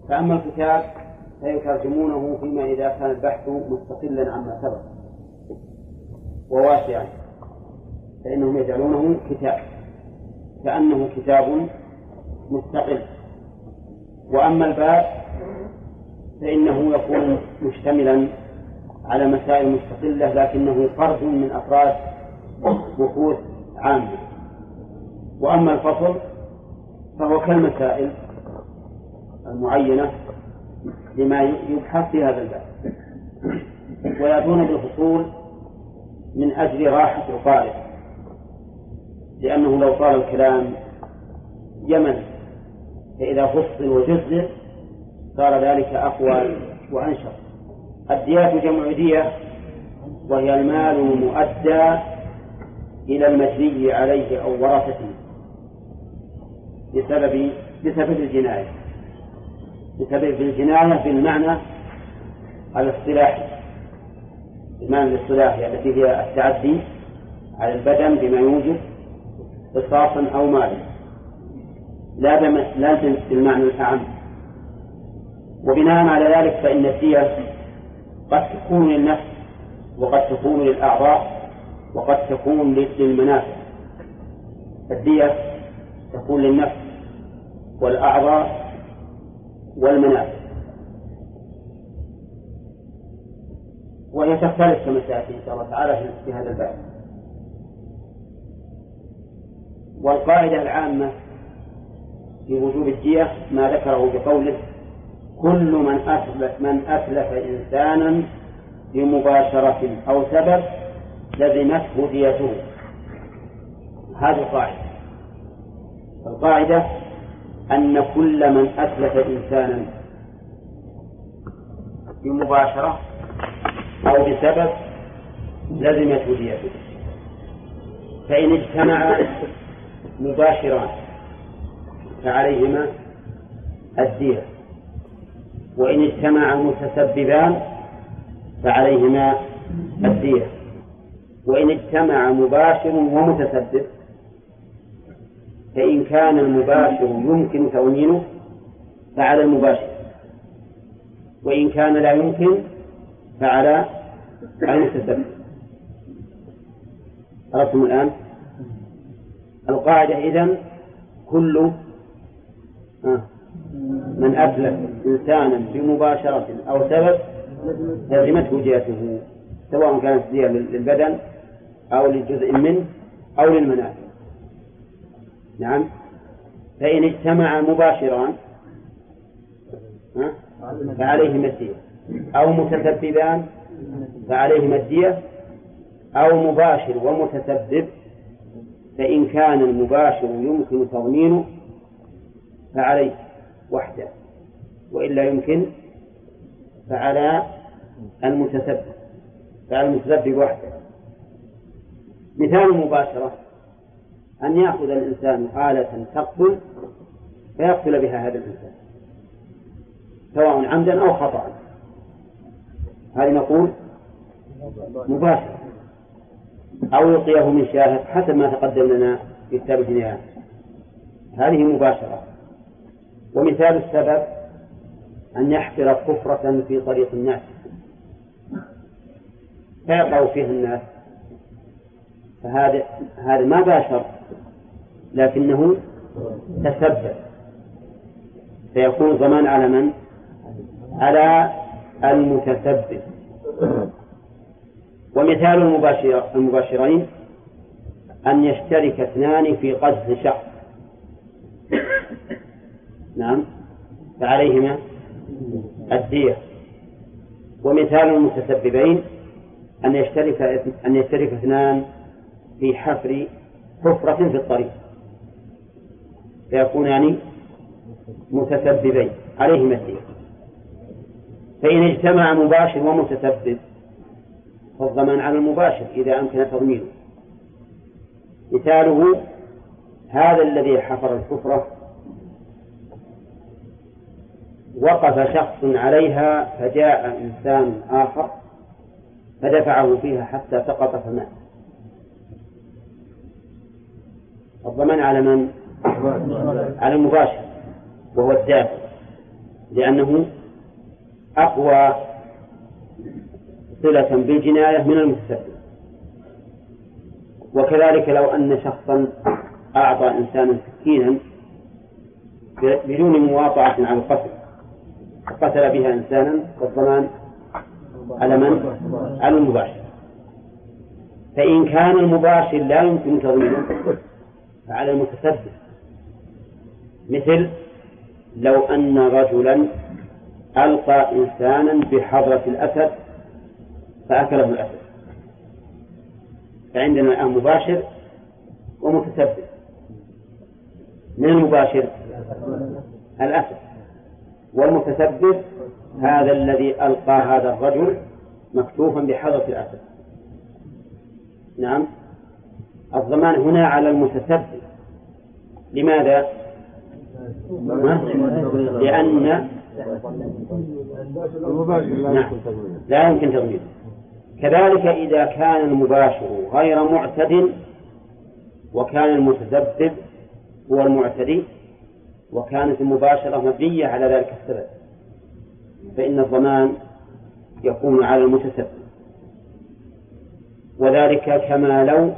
فأما الكتاب فيترجمونه فيما إذا كان البحث مستقلا عما سبق. وواسعا. فإنهم يجعلونه كتاب. كأنه كتاب مستقل. وأما الباب فإنه يكون مشتملا على مسائل مستقلة لكنه فرد من أفراد بحوث عامة. وأما الفصل فهو كالمسائل المعينة لما يبحث في هذا الباب. ويأتون بالفصول من أجل راحة القارئ لأنه لو طال الكلام يمل فإذا فصل وجزء صار ذلك أقوى وأنشط. الديات جمع دية وهي المال المؤدى إلى المجني عليه أو ورثته بسبب بسبب الجناية. بسبب الجناية بالمعنى الاصطلاحي. المعنى الاصطلاحي التي هي التعدي على البدن بما يوجب قصاصا أو مالا. لا لا بالمعنى الأعم. وبناء على ذلك فإن الدية قد تكون للنفس وقد تكون للأعضاء وقد تكون للمنافع. الدية تكون للنفس والأعضاء والمنافع. وهي تختلف كما سيأتي إن شاء الله تعالى في هذا الباب. والقاعدة العامة في وجوب الدية ما ذكره بقوله كل من أتلف من أتلف إنسانا بمباشرة أو سبب لزمته ديته. هذه القاعدة. القاعدة أن كل من أتلف إنسانا بمباشرة أو بسبب لزمته ديته. فإن اجتمع مباشران فعليهما الدية. وإن اجتمع متسببان فعليهما الدية. وإن اجتمع مباشر ومتسبب فإن كان المباشر يمكن تونينه فعلى المباشر. وإن كان لا يمكن فعلى المتسبب. عرفتم الآن؟ القاعدة إذن كل من أتلف إنسانا بمباشرة أو سبب لزمته جهته سواء كانت دية للبدن أو لجزء منه أو للمنافع. نعم. فإن اجتمع مباشران فعليهما الدية أو متسببان فعليهما الدية أو مباشر ومتسبب فإن كان المباشر يمكن تضمينه فعليه. وحده. وإلا يمكن فعلى المتسبب فعلى المتسبب وحده. مثال المباشرة أن يأخذ الإنسان آلة تقتل فيقتل بها هذا الإنسان سواء عمدا أو خطأ. هذه نقول مباشرة. أو يعطيه من شاهد حسب ما تقدم لنا في كتاب هذه مباشرة. ومثال السبب أن يحفر كفرة في طريق الناس. فيقع فيها الناس. فهذا هذا ما باشر لكنه تسبب. فيكون ضمان على من؟ على المتسبب. ومثال المباشر المباشرين أن يشترك اثنان في قذف شخص نعم. فعليهما الدية. ومثال المتسببين أن يشترك أن يشترك اثنان في حفر حفرة في الطريق. فيكونان متسببين. عليهما الدية. فإن اجتمع مباشر ومتسبب فالضمان على المباشر إذا أمكن تضمينه. مثاله هذا الذي حفر الحفرة وقف شخص عليها فجاء إنسان آخر فدفعه فيها حتى سقط فمات. الضمان على من؟ على المباشر وهو الدافع لأنه أقوى صلة بالجناية من المتسبب وكذلك لو أن شخصا أعطى إنسانا سكينا بدون مواطعة على القتل. قتل بها إنسانا فالضمان على من؟ على المباشر. فإن كان المباشر لا يمكن تضمينه فعلى المتسبب. مثل لو أن رجلا ألقى إنسانا بحضرة الأسد فأكله الأسد. فعندنا الآن مباشر ومتسبب. من المباشر؟ الأسد. والمتسبب هذا الذي ألقى هذا الرجل مكتوفا بحضرة الأسد نعم الضمان هنا على المتسبب لماذا؟ لأن نعم. لا يمكن تضمينه كذلك إذا كان المباشر غير معتد وكان المتسبب هو المعتدي وكانت المباشرة مبنية على ذلك السبب فإن الضمان يكون على المتسبب. وذلك كما لو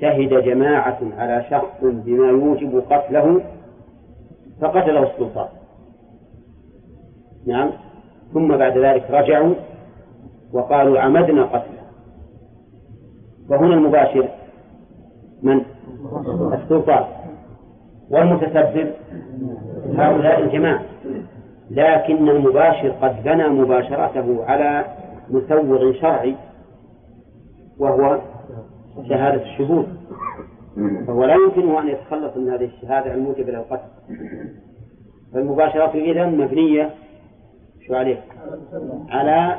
شهد جماعة على شخص بما يوجب قتله فقتله السلطان. نعم. ثم بعد ذلك رجعوا وقالوا عمدنا قتله. وهنا المباشر من؟ السلطان. والمتسبب هؤلاء الجماعة لكن المباشر قد بنى مباشرته على مسوغ شرعي وهو شهادة الشهود. فهو لا يمكنه أن يتخلص من هذه الشهادة الموجبة للقتل. فالمباشرة إذا مبنية شو عليه؟ على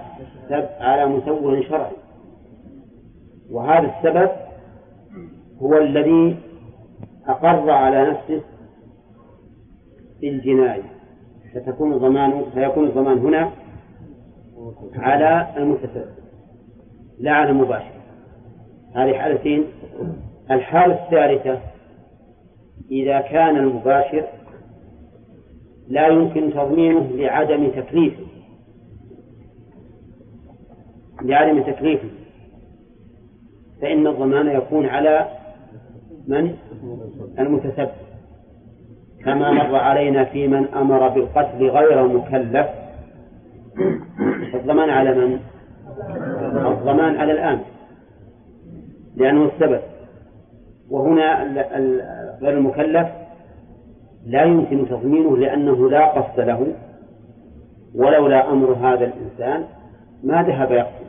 على مسوغ شرعي. وهذا السبب هو الذي أقر على نفسه بالجناية فتكون الضمان فيكون الضمان هنا على المتسبب لا على المباشر. هذه حالتين الحالة الثالثة إذا كان المباشر لا يمكن تضمينه لعدم تكليفه. لعدم تكليفه. فإن الضمان يكون على من؟ المتسبب كما مر علينا في من أمر بالقتل غير مكلف. الضمان على من؟ الضمان على الآن. لأنه السبب. وهنا غير المكلف لا يمكن تضمينه لأنه لا قصد له. ولولا أمر هذا الإنسان ما ذهب يقتل.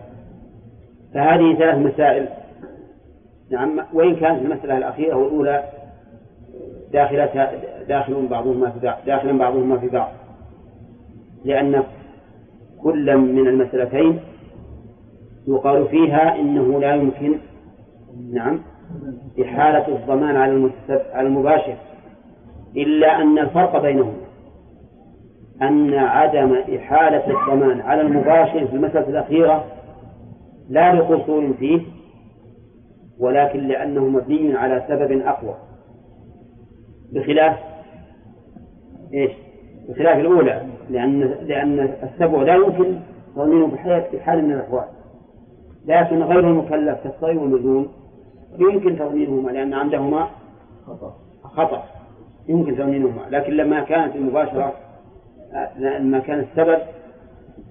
فهذه ثلاث مسائل. نعم وإن كانت المسألة الأخيرة والأولى داخلة داخل بعضهما في بعض داخلا بعضهما في بعض. لأن كل من المسألتين يقال فيها إنه لا يمكن نعم إحالة الضمان على على المباشر إلا أن الفرق بينهما. أن عدم إحالة الضمان على المباشر في المسألة الأخيرة لا لقصور فيه ولكن لأنه مبني على سبب أقوى. بخلاف إيش؟ بخلاف الأولى لأن لأن السبع لا يمكن تضمينه بحال حال من الأحوال لكن غير المكلف كالصغير والمجنون يمكن تضمينهما لأن عندهما خطأ يمكن تضمينهما لكن لما كانت المباشرة لما كان السبب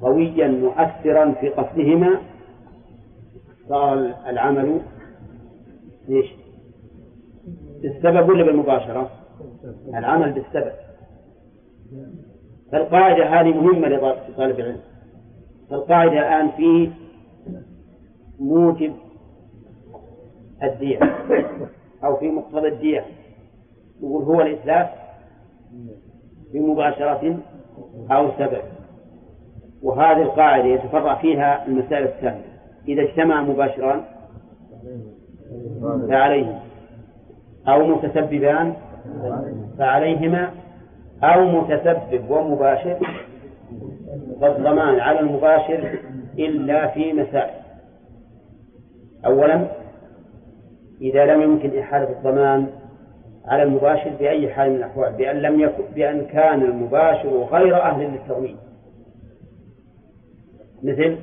قويا مؤثرا في قصدهما صار العمل إيش؟ بالسبب ولا بالمباشرة؟ العمل بالسبب. فالقاعدة هذه مهمة لطالب العلم. فالقاعدة الآن في موجب الدية أو في مقتضى الدية يقول هو الإتلاف بمباشرة أو سبب. وهذه القاعدة يتفرع فيها المسائل الثانية. إذا اجتمع مباشران فعليهما أو متسببان فعليهما أو متسبب ومباشر فالضمان على المباشر إلا في مسائل. أولا إذا لم يمكن إحالة الضمان على المباشر بأي حال من الأحوال بأن لم يكن بأن كان المباشر غير أهل للتضمين مثل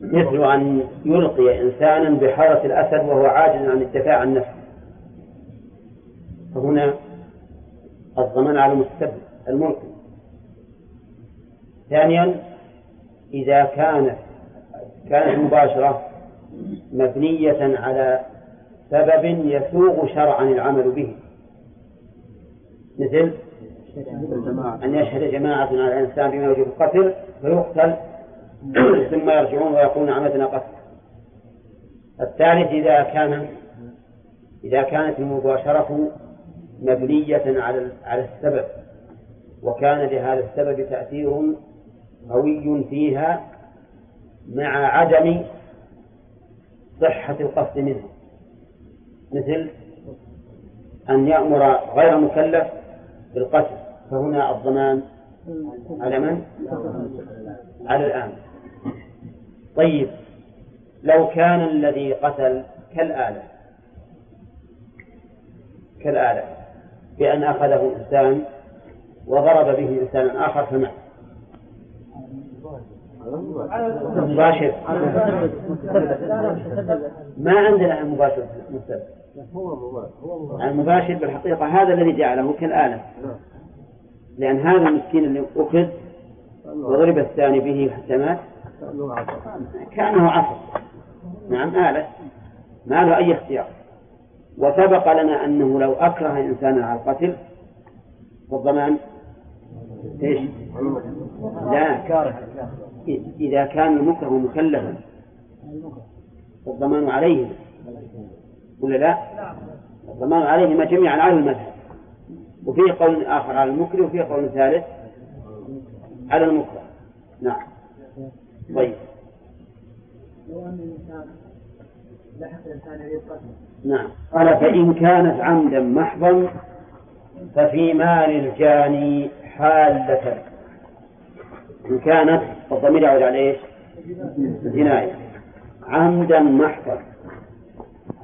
مثل أن يلقي إنسانا بحارة الأسد وهو عاجز عن الدفاع عن نفسه. فهنا الضمان على المستبد الممكن. ثانيا إذا كانت كانت المباشرة مبنية على سبب يسوغ شرعا العمل به. مثل أن يشهد جماعة على الإنسان بما يوجب القتل فيقتل ثم يرجعون ويقولون عمدنا قتل. الثالث إذا كان إذا كانت المباشرة مبنية على على السبب وكان لهذا السبب تأثير قوي فيها مع عدم صحة القصد منه مثل أن يأمر غير مكلف بالقتل فهنا الضمان على من؟ على الآن طيب لو كان الذي قتل كالآلة كالآلة بأن أخذه إنسان وضرب به إنسانا آخر فمات مباشر. ما عندنا المباشر مسبب المباشر بالحقيقة هذا الذي جعله كالآلة. لأن هذا المسكين اللي أخذ وضرب الثاني به حتى مات كأنه عصر نعم آلة. ما له أي اختيار. وسبق لنا أنه لو أكره إنسانا على القتل فالضمان إيش؟ لا. إذا كان المكره مكلفا. فالضمان عليه. ولا لا؟ الضمان عليهما جميعا على المذهب. وفي قول آخر على المكره وفي قول ثالث على المكره. نعم. طيب. لو أن الإنسان نعم. قال فإن كانت عمدا محضا ففي مال الجاني حالة. إن كانت الضمير يعود على إيش؟ الجناية. عمدا محضا.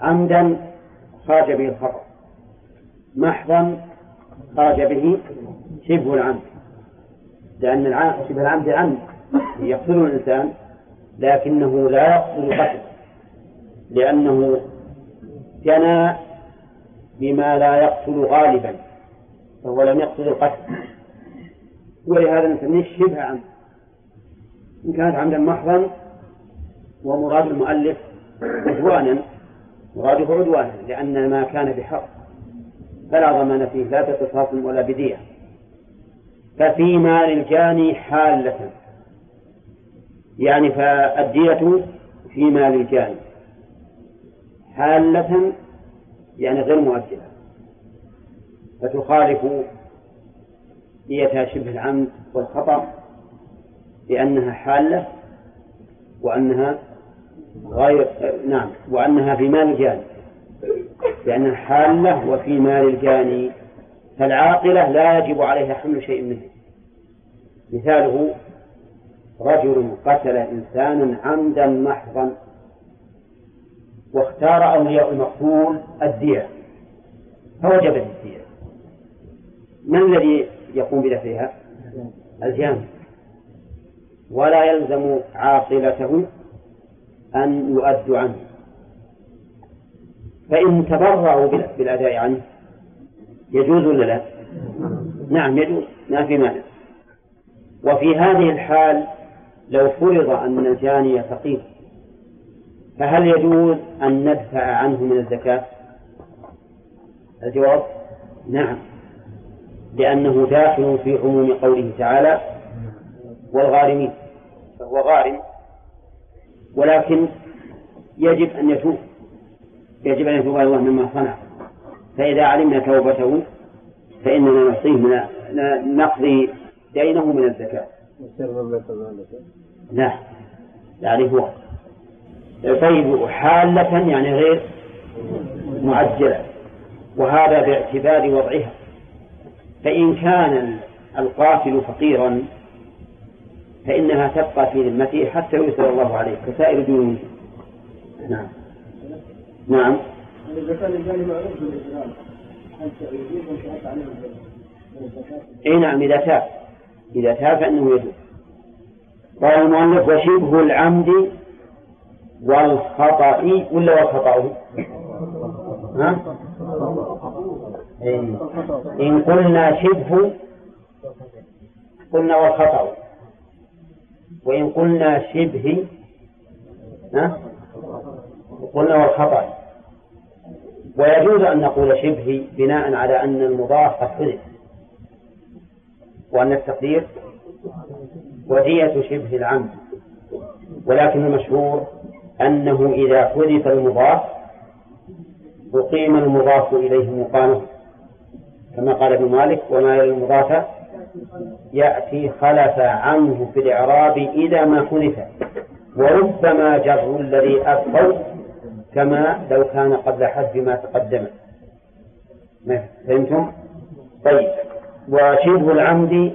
عمدا خرج به الخطأ محضا خرج به شبه العمد. لأن شبه العمد عمد يقتل الإنسان لكنه لا يقتل القتل لأنه جنى بما لا يقتل غالبا فهو لم يقتل القتل. ولهذا نسميه شبه عمد. إن كانت عمدا محضا ومراد المؤلف عدوانا مراده عدوانا لأن ما كان بحق. فلا ضمان فيه لا بقصاص ولا بدية ففي مال الجاني حالة. يعني فالدية في مال الجاني. حالة يعني غير مؤجلة فتخالف دية شبه العمد والخطأ لأنها حالة وأنها غير نعم وأنها في مال الجاني. لأنها حالة وفي مال الجاني فالعاقلة لا يجب عليها حمل شيء منه. مثاله رجل قتل إنسانا عمدا محضا واختار أولياء المقتول الدية فوجبت الدية من الذي يقوم بدفعها؟ الجامع ولا يلزم عاقلته أن يؤد عنه. فإن تبرعوا بالأداء عنه يجوز ولا لا؟ نعم يجوز. ما في مانع. وفي هذه الحال لو فرض أن الجاني فقير فهل يجوز أن ندفع عنه من الزكاة؟ الجواب نعم لأنه داخل في عموم قوله تعالى والغارمين فهو غارم ولكن يجب أن يتوب يجب أن يتوب الله مما صنع فإذا علمنا توبته فإننا نعطيه من نقضي دينه من الزكاة. لا يعني هو طيب حالة يعني غير معجلة وهذا باعتبار وضعها. فإن كان القاتل فقيرا فإنها تبقى في ذمته حتى يسر الله عليه كسائر ديونه نعم. نعم. إي نعم إذا تاب. إذا تاب فإنه يجوز قال المؤلف وشبه العمد والخطأ ولا والخطأ؟ ها؟ إن, قلنا شبه قلنا والخطأ. وإن قلنا شبه ها؟ قلنا والخطأ. ويجوز أن نقول شبه بناء على أن المضاف قد حذف. وأن التقدير ودية شبه العمد. ولكن المشهور أنه إذا حذف المضاف أقيم المضاف إليه مقامه. كما قال ابن مالك وما يلي المضاف؟ يأتي خلف عنه في الإعراب إذا ما حذف. وربما جر الذي أبقوا كما لو كان قبل حذف ما تقدم. فهمتم؟ طيب. وشبه العمد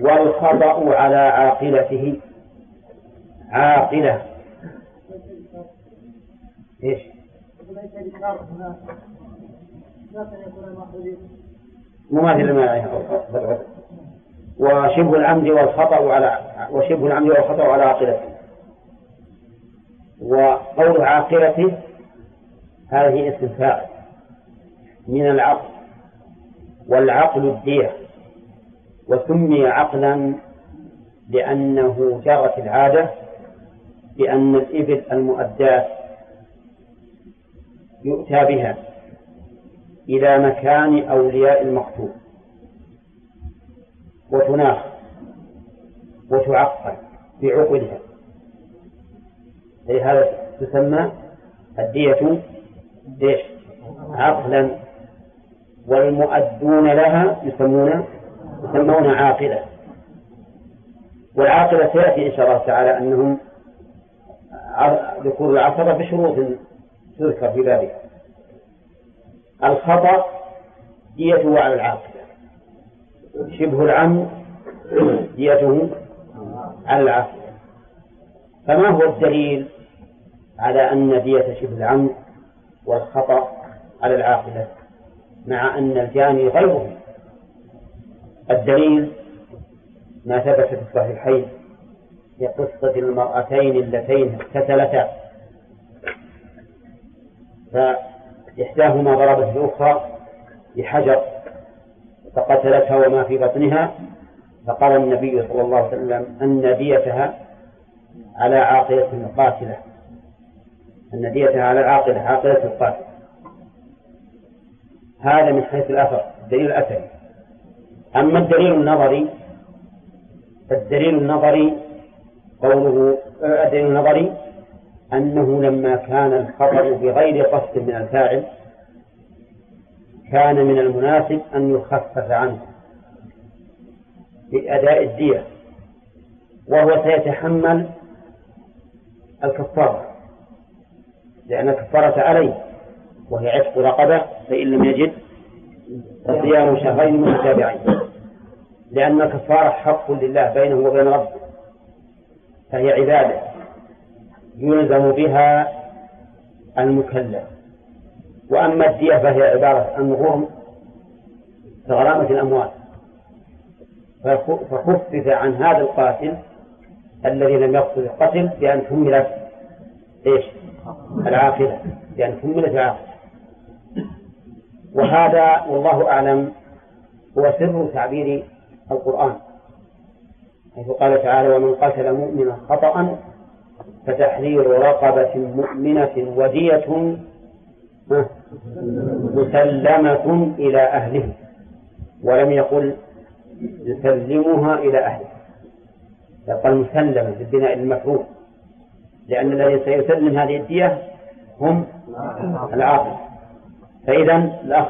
والخطأ على عاقلته. عاقلة. إيش؟ مماثل لما وشبه العمد والخطأ على وشبه العمد والخطأ على عاقلته. وقول عاقلته هذه اسم فاعل من العقل. والعقل الدية. وسمي عقلا لأنه جرت العادة بأن الإبل المؤداة يؤتى بها إلى مكان أولياء المقتول وتناخ وتعقل بعقلها لهذا تسمى الدية إيش؟ عقلا والمؤدون لها يسمون يسمون عاقلة والعاقلة سيأتي إن شاء الله تعالى أنهم ذكور العصبة بشروط تذكر في الخطأ ديته على العاقلة شبه العم ديته على العاقلة فما هو الدليل على أن دية شبه العمد والخطأ على العاقلة مع أن الجاني غيره. الدليل ما ثبت في الصحيحين في قصة المرأتين اللتين اقتتلتا. فإحداهما ضربت الأخرى بحجر فقتلتها وما في بطنها فقال النبي صلى الله عليه وسلم أن ديتها على عاقلة القاتلة. أن ديتها على العاقلة عاقلة القاتل. هذا من حيث الأثر الدليل الأثري. أما الدليل النظري فالدليل النظري قوله الدليل النظري أنه لما كان الخطأ بغير قصد من الفاعل كان من المناسب أن يخفف عنه بأداء الدية وهو سيتحمل الكفارة لأن الكفارة عليه وهي عتق رقبة فإن لم يجد فصيام شهرين متتابعين لأن الكفارة حق لله بينه وبين ربه فهي عبادة. يلزم بها المكلف. وأما الدية فهي عبارة عن غرم كغرامة الأموال. فخفف عن هذا القاتل الذي لم يقصد القتل بأن حملت إيش؟ العاقلة. بأن حملت العاقلة. وهذا والله أعلم هو سر تعبير القرآن حيث قال تعالى ومن قتل مؤمنا خطأ فتحرير رقبة مؤمنة ودية مسلمة إلى أهله ولم يقل يسلمها إلى أهله. قال مسلمة بالبناء المفروض لأن الذي سيسلم هذه الدية هم العاقل. فإذا الأخ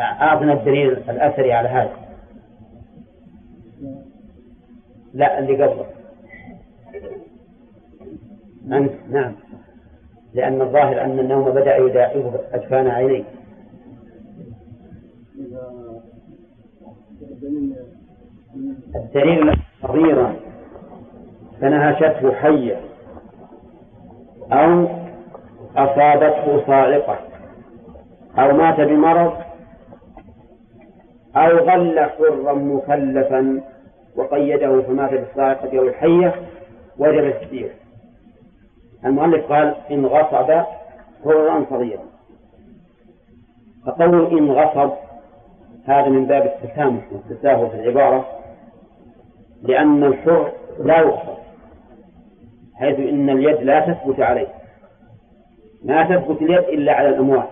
أعطنا الدليل الأثري على هذا. لا اللي قبله. أنت نعم. لأن الظاهر أن النوم بدأ يداعبه أجفان عينيه. الدليل صغيرا فنهشته حية أو أصابته صاعقة أو مات بمرض أو غل حرا مكلفا وقيده فمات بالصاعقة أو الحية وجب التسبيح المؤلف قال إن غصب حرا صغيرا فقول إن غصب هذا من باب التسامح والتساهل في العبارة لأن الحر لا يقصر حيث إن اليد لا تثبت عليه. ما تثبت اليد إلا على الأموال.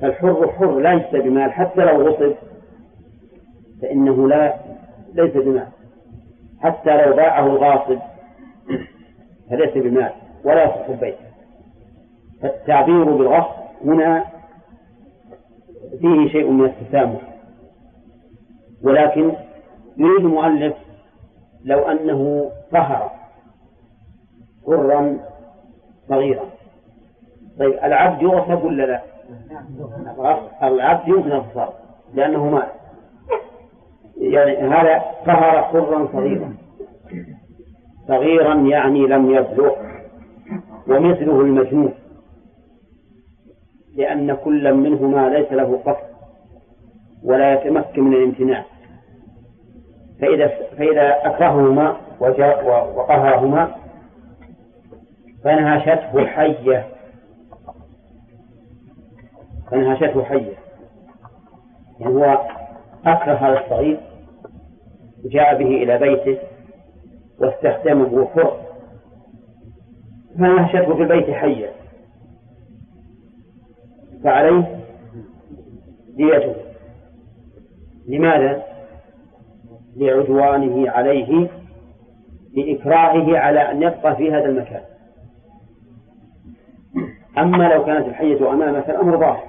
فالحر حر لا يشتري بمال حتى لو غصب فإنه لا ليس بمال. حتى لو باعه الغاصب فليس بمال ولا يصح البيت فالتعبير بالغصب هنا فيه شيء من التسامح. ولكن يريد المؤلف لو أنه قهر حرا صغيرا. طيب العبد يغصب ولا لا؟ العبد يمكن الفصال لأنه مال. يعني هذا قهر حرا صغيرا. صغيرا يعني لم يبلغ ومثله المجنون لأن كل منهما ليس له قصد ولا يتمكن من الامتناع. فإذا فإذا أكرههما وقهرهما فانهشته حية. فانهشته حية. يعني هو أكره هذا الصغير جاء به إلى بيته واستخدمه حر فنهشته في البيت حية فعليه ديته. لماذا؟ لعدوانه عليه لإكراهه على أن يبقى في هذا المكان. أما لو كانت الحية أمامه فالأمر ظاهر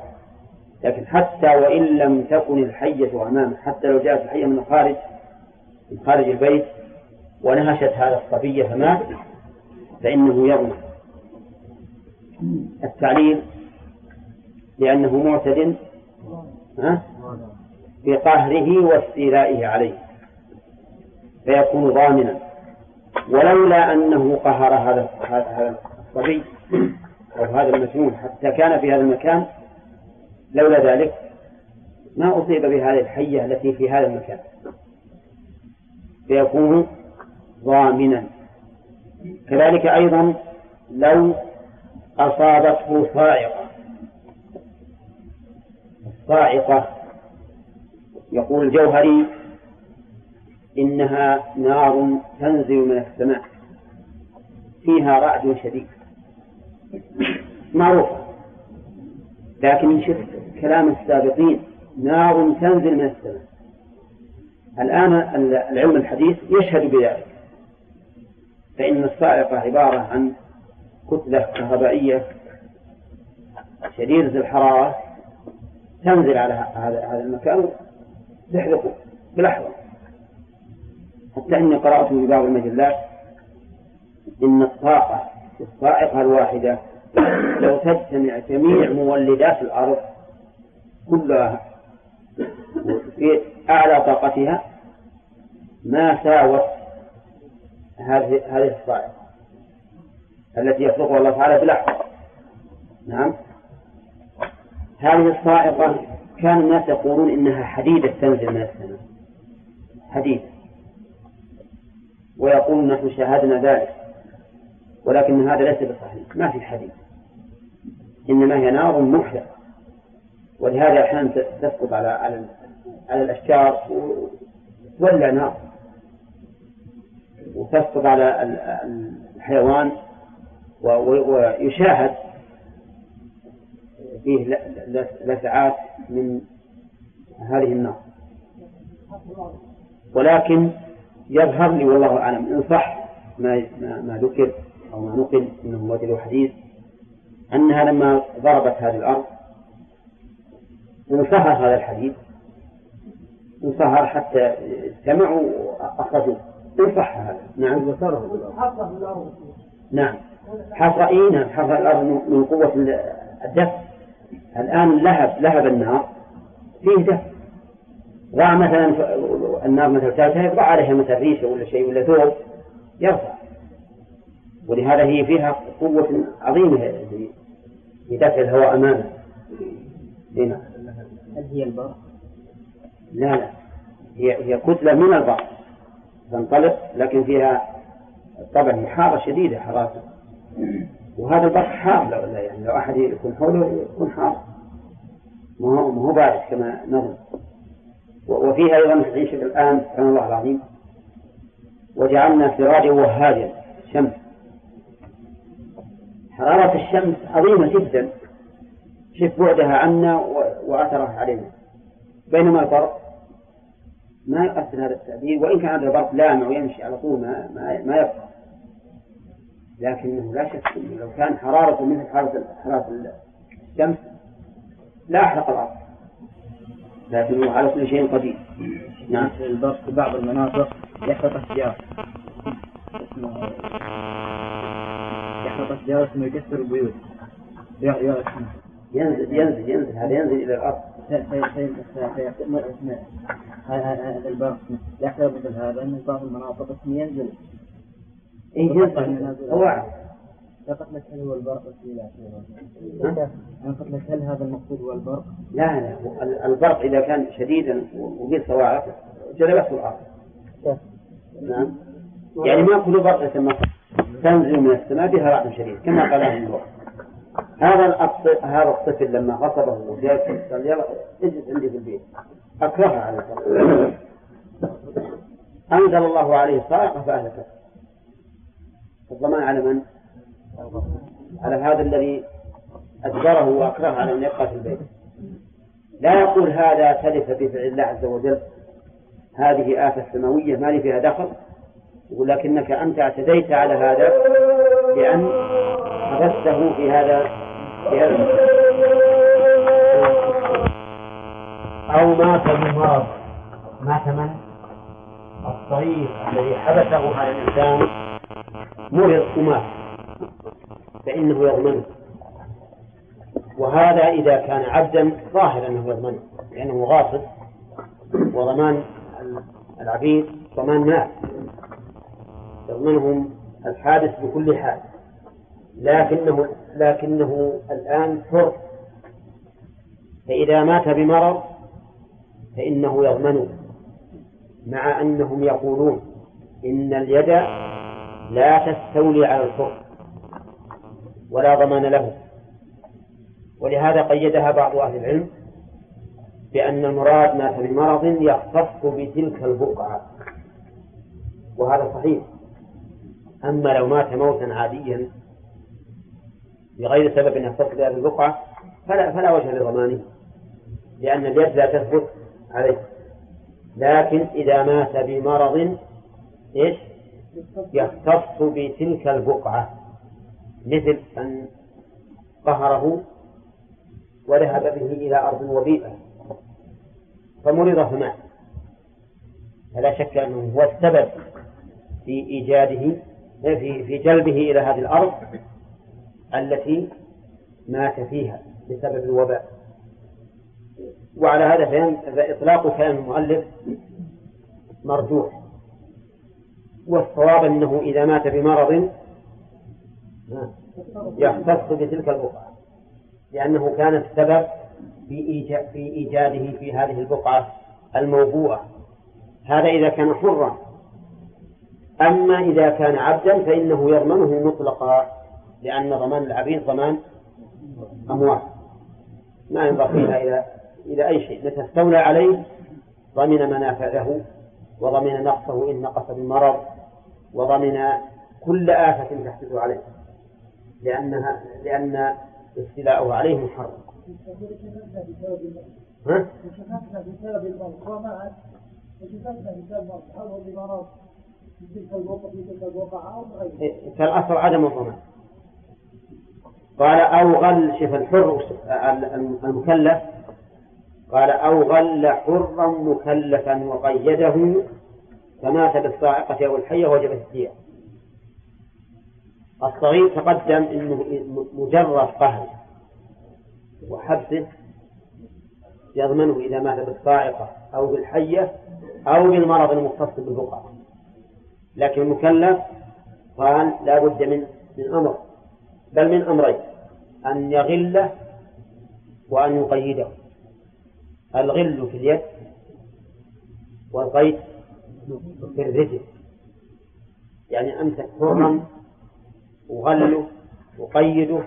لكن حتى وإن لم تكن الحية أمامه حتى لو جاءت الحية من الخارج من خارج البيت ونهشت هذا الصبي فمات فإنه يضمن التعليل لأنه معتد بقهره واستيلائه عليه فيكون ضامنا. ولولا أنه قهر هذا هذا الصبي أو هذا المجنون حتى كان في هذا المكان لولا ذلك ما أصيب بهذه الحية التي في هذا المكان. فيكون ضامنا. كذلك أيضا لو أصابته صاعقة. الصاعقة يقول الجوهري إنها نار تنزل من السماء. فيها رعد شديد. معروفة لكن شوف كلام السابقين نار تنزل من السماء. الآن العلم الحديث يشهد بذلك. فإن الصاعقة عبارة عن كتلة كهربائية شديدة الحرارة تنزل على هذا المكان تحرقه بلحظة. حتى إني قرأت في بعض المجلات إن الطاقة الصاعقة الواحدة لو تجتمع جميع مولدات الأرض كلها في أعلى طاقتها ما ساوت هذه هذه الصاعقة التي يخلقها الله تعالى بلحظة نعم. هذه الصاعقة كان الناس يقولون إنها حديدة تنزل من السماء. حديد ويقول نحن شاهدنا ذلك. ولكن هذا ليس بصحيح. ما في حديث إنما هي نار محدة ولهذا أحيانا تسقط على على الأشجار. وتولع نار. وتسقط على الحيوان ويشاهد فيه لسعات من هذه النار. ولكن يظهر لي والله أعلم إن صح ما ما ذكر أو ما نقل أنه وجدوا حديث أنها لما ضربت هذه الأرض انصهر هذا الحديث انصهر حتى اجتمعوا وأخرجوه إن صح هذا. نعم. ذكره نعم حفر إيه نعم. حفر الأرض من قوة الدفع الآن لهب لهب النار. فيه دفع ضع مثلا النار مثلا ثالثة يضع عليها مثلا ريشة ولا شيء ولا ثوب يرفع. ولهذا هي فيها قوة عظيمة لدفع الهواء أمامه هنا هل هي البر؟ لا لا. هي هي كتلة من البر. تنطلق لكن فيها طبعا حارة شديدة حراسة وهذا البر حار لو يعني لو أحد يكون حوله يكون حار. ما هو ما هو بارد كما نظن. وفيها أيضا تعيش الآن سبحان الله العظيم. وجعلنا سراجا وهاجا شمس. حرارة الشمس عظيمة جدا. شوف بعدها عنا وأثرها علينا. بينما البرق ما يؤثر هذا التأثير وإن كان هذا البرق لامع ويمشي على طول ما ما, ما يبقى لكنه لا شك أنه لو كان حرارته مثل حرارة حرارة الشمس لا أحرق الأرض. لكنه على كل شيء قدير. نعم. البرق في بعض المناطق يحرق أشجار يحرق أشجار ثم يكسر البيوت. ينزل ينزل ينزل هذا ينزل إلى الأرض. هذا البرق يحصل مثل هذا من بعض المناطق اسمه ينزل ينزل هو لك هل هو البرق أنا قلت لك هل هذا المقصود هو البرق؟ لا لا البرق إذا كان شديدا وفيه صواعق جلبته الأرض نعم يعني ما كل برق يسمى تنزل من السماء بها رعد شديد كما قال أهل اللغة هذا هذا الطفل لما غصبه وجاء قال يلا اجلس عندي في البيت. أكرهه على الفرق أنزل الله عليه الصاعقة فأهلكته الضمان على من؟ على هذا الذي أجبره وأكره على أن يبقى في البيت. لا يقول هذا تلف بفعل الله عز وجل. هذه آفة سماوية ما لي فيها دخل. يقول لكنك أنت اعتديت على هذا بأن حبسته في هذا أو مات بمرض مات من؟ الصغير الذي حبسه هذا الإنسان. مرض ومات. فإنه يضمنه وهذا إذا كان عبدا ظاهر أنه يضمنه لأنه غاصب وضمان العبيد ضمان مال يضمنهم الحادث بكل حال. لكنه لكنه الآن حر. فإذا مات بمرض فإنه يضمن مع أنهم يقولون إن اليد لا تستولي على الحر ولا ضمان له. ولهذا قيدها بعض أهل العلم بأن المراد مات بمرض يختص بتلك البقعة وهذا صحيح. أما لو مات موتا عاديا بغير سبب يختص بهذه البقعة فلا فلا وجه لضمانه لأن اليد لا تثبت عليه. لكن إذا مات بمرض إيش؟ يختص بتلك البقعة مثل أن قهره وذهب به إلى أرض وبيئة فمرض فمات فلا شك أنه هو السبب في إيجاده في في جلبه إلى هذه الأرض. التي مات فيها بسبب الوباء. وعلى هذا فإطلاق كلام المؤلف مرجوح. والصواب أنه إذا مات بمرض يختص بتلك البقعة لأنه كان السبب في إيجاده في هذه البقعة الموبوءة. هذا إذا كان حرا. أما إذا كان عبدا فإنه يضمنه مطلقا. لأن ضمان العبيد ضمان أموال ما ينبغي إلى إلى أي شيء متى استولى عليه ضمن منافعه وضمن نقصه إن نقص بمرض وضمن كل آفة تحدث عليه لأنها لأن استيلاءه عليه محرم. ها؟ بسبب المرض ومات بسبب المرض هل هو بمرض في تلك في تلك الوقعة أو؟ فالأصل عدم الضمان. قال أو غل شوف الحر المكلف. قال أو غل حرا مكلفا وقيده فمات بالصاعقة أو الحية وجبت الدية الصغير تقدم إنه مجرد قهر وحبسه يضمنه إذا مات بالصاعقة أو بالحية أو بالمرض المختص بالبقعة. لكن المكلف قال لا بد من من أمر. بل من أمرين. أن يغله وأن يقيده. الغل في اليد والقيد في الرجل. يعني امسك حرا وغله وقيده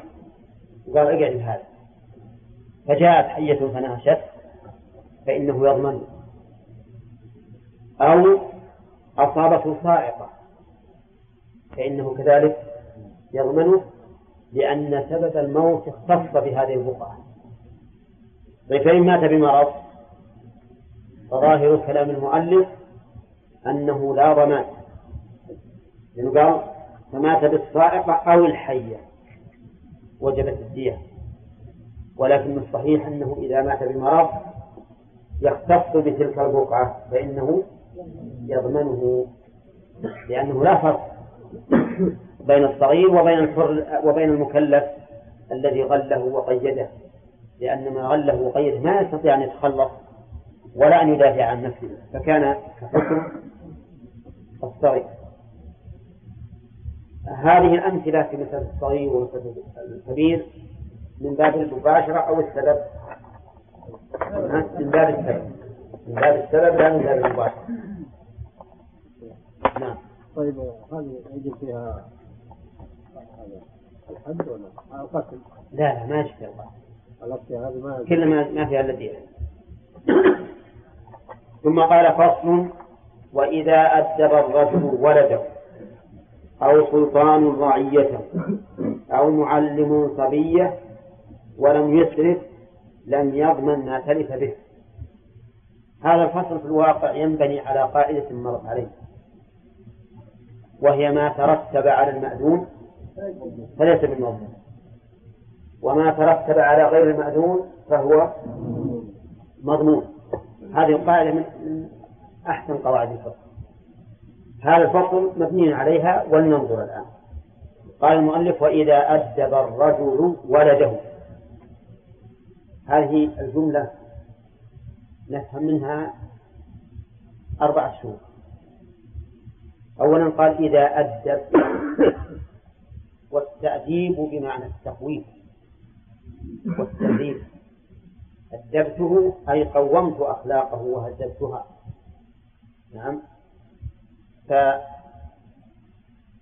وقال اقعد هذا. فجاءت حية فنهشت فإنه يضمن. أو أصابته صاعقة فإنه كذلك يضمنه لأن سبب الموت اختص بهذه البقعة. طيب فإن مات بمرض فظاهر كلام المؤلف أنه لا ضمان. لأنه قال فمات بالصاعقة أو الحية وجبت الدية. ولكن الصحيح أنه إذا مات بمرض يختص بتلك البقعة فإنه يضمنه لأنه لا فرق. بين الصغير وبين الحر وبين المكلف الذي غله وقيده. لأن ما غله وقيده ما يستطيع أن يتخلص ولا أن يدافع عن نفسه. فكان كحكم الصغير. هذه الأمثلة في مثل الصغير ومثل الكبير من باب المباشرة أو السبب. من باب السبب. من باب السبب لا من باب المباشرة. نعم. طيب هذه يجب فيها الحد ولا القتل؟ لا لا ما يجب فيها القتل هذه ما كل ما ما فيها إلا ثم قال فصل وإذا أدب الرجل ولده أو سلطان رعيته أو معلم صبية ولم يسرف لم يضمن ما تلف به. هذا الفصل في الواقع ينبني على قاعدة مرت عليه وهي ما ترتب على المأذون فليس بالمضمون وما ترتب على غير المأذون فهو مضمون. هذه القاعدة من أحسن قواعد الفصل هذا الفصل مبني عليها ولننظر الآن. قال المؤلف وإذا أدب الرجل ولده. هذه الجملة نفهم منها أربعة شهور أولا قال إذا أدب والتأديب بمعنى التقويم. والتهذيب أدبته أي قومت أخلاقه وهذبتها نعم.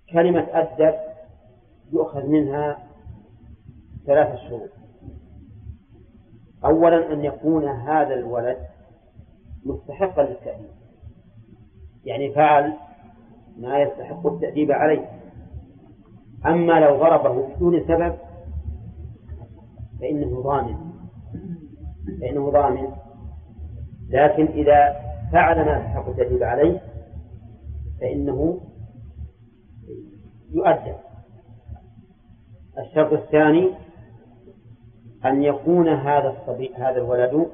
فكلمة أدب يؤخذ منها ثلاثة شروط. أولا أن يكون هذا الولد مستحقا للتأديب. يعني فعل ما يستحق التأديب عليه. أما لو ضربه بدون سبب فإنه ضامن. فإنه ضامن. لكن إذا فعل ما يستحق التأديب عليه فإنه يؤدب. الشرط الثاني أن يكون هذا الصبي هذا الولد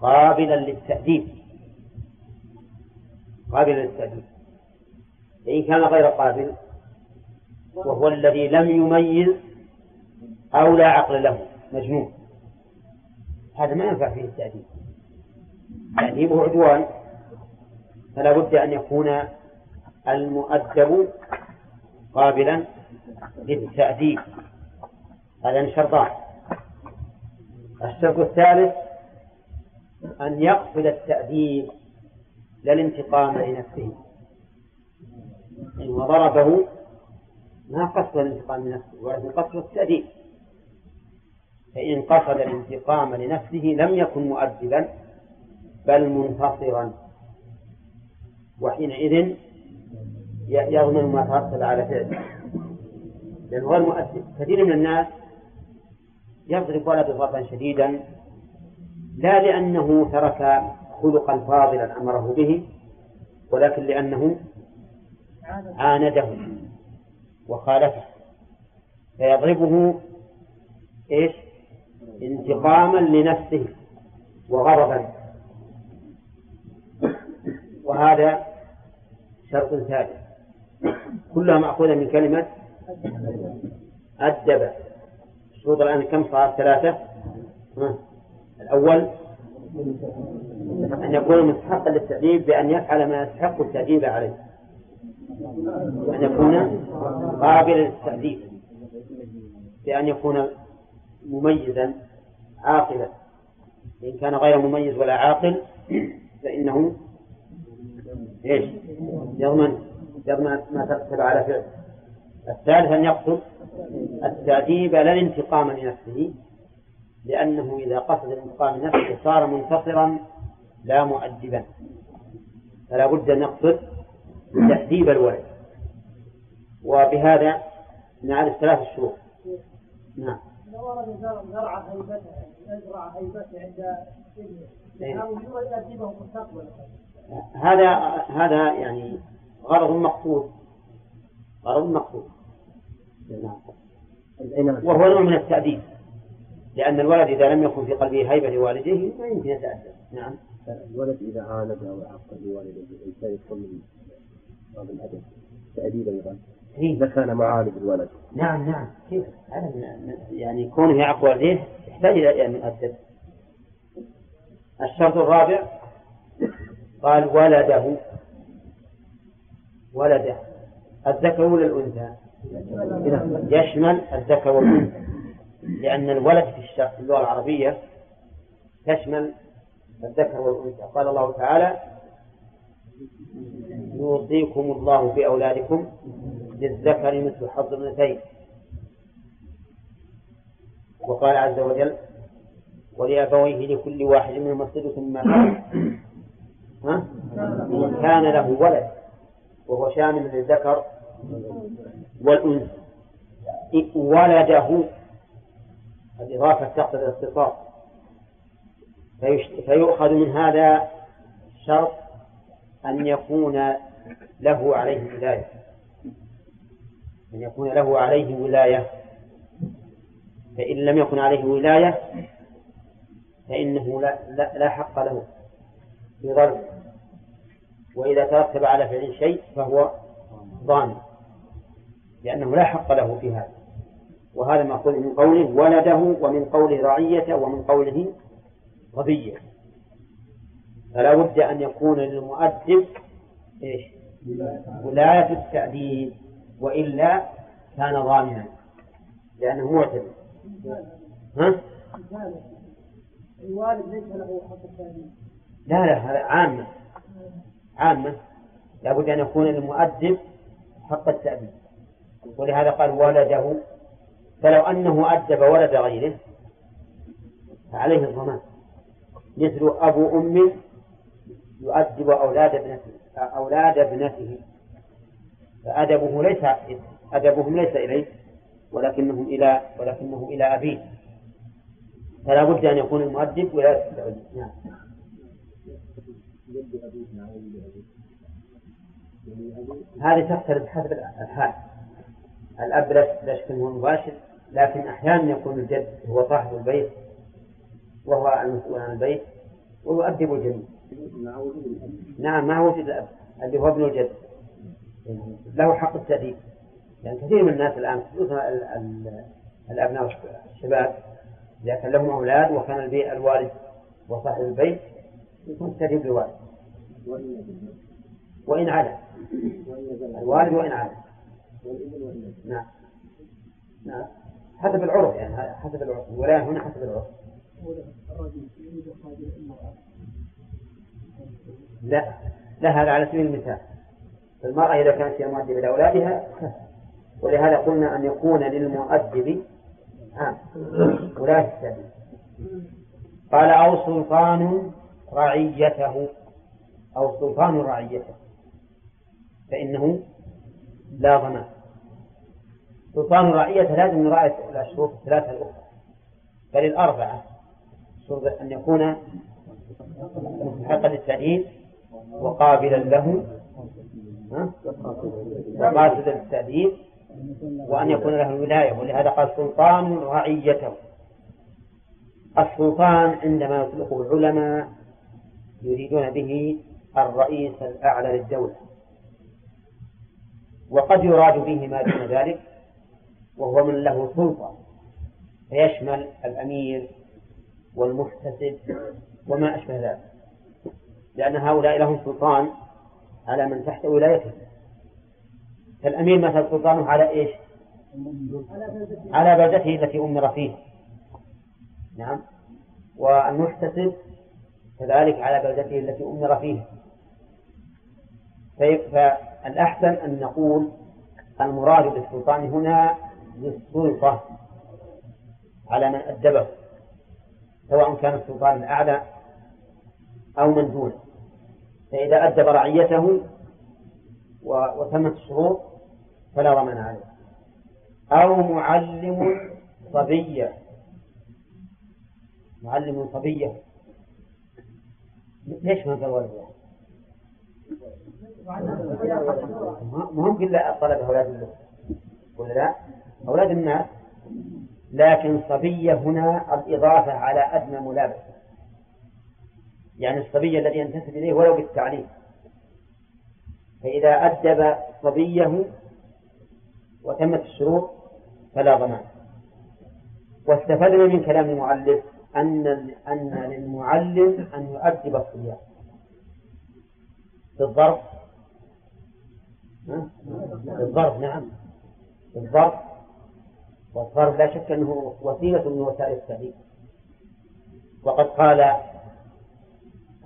قابلا للتأديب. قابلا للتأديب. فإن كان غير قابل وهو الذي لم يميز أو لا عقل له مجنون. هذا ما ينفع فيه التأديب. تأديبه عدوان فلا بد أن يكون المؤدب قابلا للتأديب. هذا شرطان الشرط الثالث أن يقصد التأديب لا الانتقام لنفسه. إن ضربه ما قصد الانتقام لنفسه ولكن قصد التأديب. فإن قصد الانتقام لنفسه لم يكن مؤدبا بل منتصرا. وحينئذ يضمن ما ترتب على فعله. لأنه غير مؤدب. كثير من الناس يضرب ولده ضربا شديدا لا لأنه ترك خلقا فاضلا أمره به ولكن لأنه عانده. وخالفه. فيضربه إيش؟ انتقاما لنفسه وغضبا. وهذا شرط ثالث. كلها مأخوذة من كلمة أدب. الشروط الآن كم صار ثلاثة. الأول أن يكون مستحقا للتأديب بأن يفعل ما يستحق التأديب عليه. وأن يكون قابلا للتأديب. بأن يكون مميزا عاقلا. إن كان غير مميز ولا عاقل فإنه إيش؟ يضمن يضمن ما ترتب على فعله الثالث أن يقصد التأديب لا الانتقام لنفسه لأنه إذا قصد الانتقام لنفسه صار منتصرا لا مؤدبا. فلا بد أن يقصد تأديب الولد وبهذا نعرف ثلاث الشروط نعم. لو ورد زرع هيبته يزرع هيبته عند ابنه مستقبلا هذا هذا يعني غرض مقصود. غرض مقصود. نعم. وهو نوع من التأديب. لأن الولد إذا لم يكن في قلبه هيبة لوالديه ما يمكن يتأدب. نعم. الولد إذا عاند أو عاق بوالده الإنسان الأدب تأديب أيضا. إذا كان معاند الولد نعم نعم. كيف؟ يعني كونه يعق والديه يحتاج إلى أن يؤدب الشرط الرابع قال ولده. ولده. الذكر ولا الأنثى يشمل الذكر والأنثى. لأن الولد في اللغة العربية تشمل الذكر والأنثى. قال الله تعالى يوصيكم الله في أولادكم للذكر مثل حظ الأنثيين. وقال عز وجل ولأبويه لكل واحد منهم السدس مما ها؟ كان له ولد وهو شامل للذكر والأنثى. ولده الإضافة تقتضي الاختصاص فيؤخذ من هذا شرط أن يكون له عليه ولاية. أن يكون له عليه ولاية. فإن لم يكن عليه ولاية فإنه لا, لا, لا حق له في ضرب وإذا ترتب على فعل شيء فهو ضامن لأنه لا حق له في هذا. وهذا مأخوذ من قوله ولده ومن قوله رعية ومن قوله غبية فلا بد أن يكون للمؤدب إيش؟ ولاية التأديب وإلا كان ضامنا لأنه معتدل. ها؟ الوالد ليس له حق التأديب. لا لا هذا عامة. عامة. لابد أن يكون للمؤدب حق التأديب. ولهذا قال ولده فلو أنه أدب ولد غيره فعليه الضمان. مثل أبو أم يؤدب أولاد ابنته. أولاد ابنته. فأدبه ليس أدبهم ليس إليه ولكنهم إلى ولكنه إلى أبيه. فلا بد أن يكون المؤدب ولا نعم. هذه تختلف حسب الحال. الأب لا شك أنه مباشر لكن أحيانا يكون الجد هو صاحب البيت وهو المسؤول عن البيت ويؤدب الجميع. نعم مع وجود الأب اللي هو ابن الجد. له حق التأديب. لأن يعني كثير من الناس الآن خصوصا الأبناء الشباب إذا كان لهم أولاد وكان البيت الوالد وصاحب البيت يكون التأديب للوالد وإن علا الوالد وإن علا نعم. نعم. حسب العرف يعني حسب العرف. الولاية هنا حسب العرف. لا لا هذا على سبيل المثال. المرأة إذا كانت هي مؤدبة لأولادها ولهذا قلنا أن يكون للمؤدب ولاية التأديب قال أو سلطان رعيته. أو سلطان رعيته. فإنه لا ضمان. سلطان الرعية لازم نراعي الشروط الثلاثة الأخرى. بل الأربعة. شرط أن يكون مستحقا للتأديب وقابلا له وقاصدا للتأديب وأن يكون له الولاية ولهذا قال سلطان رعيته. السلطان عندما يطلقه العلماء يريدون به الرئيس الأعلى للدولة. وقد يراد به ما دون ذلك وهو من له سلطة فيشمل الأمير والمحتسب وما أشبه ذلك. لأن هؤلاء لهم سلطان على من تحت ولايته فالأمير مثلا سلطانه على إيش؟ على بلدته التي أمر فيها. نعم. والمحتسب كذلك على بلدته التي أمر فيها. فالأحسن أن نقول المراد بالسلطان هنا للسلطة على من أدبه سواء كان السلطان الأعلى أو من دونه فإذا أدب رعيته وتمت الشروط فلا ضمان عليه. أو معلم صبية معلم صبية ليش ما قال ولد مهم إلا الطلبة أولاد اللغة ولا لا؟ أولاد الناس. لكن صبية هنا الإضافة على أدنى ملابسة. يعني الصبي الذي ينتسب إليه ولو بالتعليم. فإذا أدب صبيه وتمت الشروط فلا ضمان. واستفدنا من كلام المؤلف أن أن للمعلم أن يؤدب الصبيان. بالضرب. بالضرب نعم. بالضرب. والضرب لا شك أنه وسيلة من وسائل التعليم وقد قال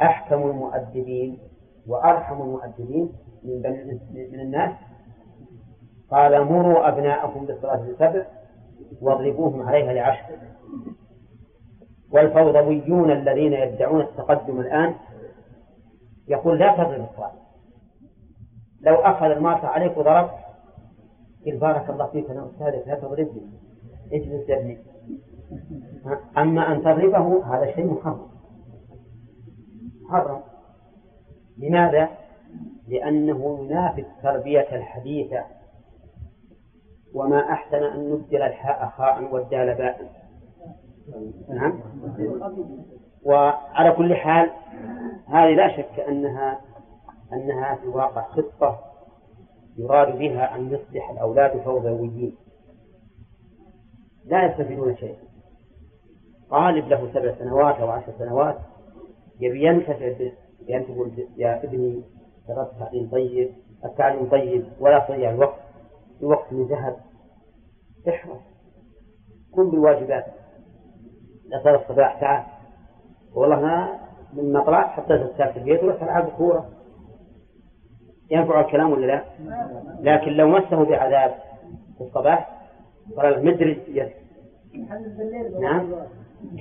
أحكم المؤدبين وأرحم المؤدبين من من الناس. قال مروا أبناءكم بالصلاة لسبع واضربوهم عليها لعشر. والفوضويون الذين يدعون التقدم الآن يقول لا تضرب الصلاة. لو أخذ المارة عليك وضرب قل بارك الله فيك أنا أستاذك لا تضربني. اجلس يا ابني. أما أن تضربه هذا شيء محرم. محرم. لماذا؟ لأنه ينافي التربية الحديثة. وما أحسن أن نبدل الحاء خاء والدال باء. نعم. وعلى كل حال هذه لا شك أنها أنها في الواقع خطة يراد بها أن يصبح الأولاد فوضويين لا يستفيدون شيئا. طالب له سبع سنوات أو عشر سنوات يبي ينتفع ينتفع يا ابني درست تعليم طيب التعليم طيب ولا تضيع الوقت في وقت من ذهب احرص. قم بالواجبات. لا صار الصباح تعال. والله ما من ما طلعت حتى تستاك في البيت ولا تلعب كورة. ينفع الكلام ولا لا؟ لكن لو مسه بعذاب في الصباح قال مدري يس. نعم.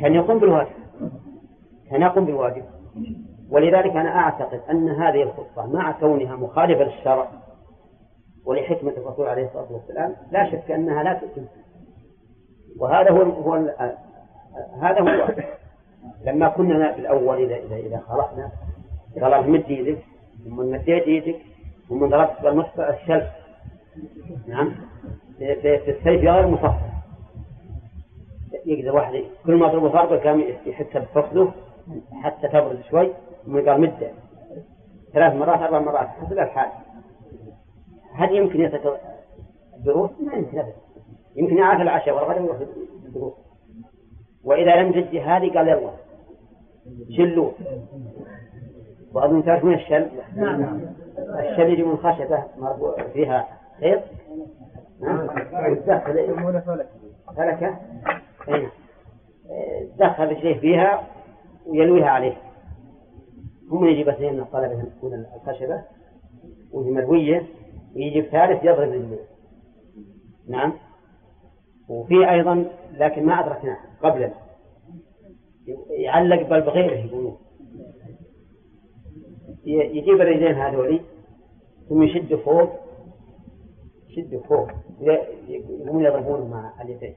كان يقوم بالواجب كان يقوم بالواجب. ولذلك أنا أعتقد أن هذه الخطة مع كونها مخالفة للشرع ولحكمة الرسول عليه الصلاة والسلام لا شك أنها لا تؤتي وهذا هو هو هذا هو لما كنا في الأول إذا إذا إذا خلقنا قال مد يدك ثم مديت يدك ثم ضربت بالمصفى الشلف. نعم. في السيف غير مصفى يقدر واحد كل ما ضربه ضربة كان يحس بفخذه حتى تبرد شوي ثم قال مدة. ثلاث مرات أربع مرات حسب الحال هل يمكن يتك الدروس؟ ما يمكن أبدا. يمكن يعرف العشاء والغداء ويروح الدروس وإذا لم تجد هذه قال يلا. شلوا وأظن تعرف من الشل؟ الشل يجي من خشبة فيها خيط. نعم. فلكة دخل الشيء فيها. ويلويها عليه. هم يجي بس من الطلبة تكون الخشبة وهي ملوية ويجي الثالث يضرب رجليه نعم. وفي أيضا لكن ما أدركناه قبلا. يعلق بل بغيره يقولون. يجيب الرجلين هذولي ثم يشد فوق يشد فوق. يقومون يضربون مع اليدين.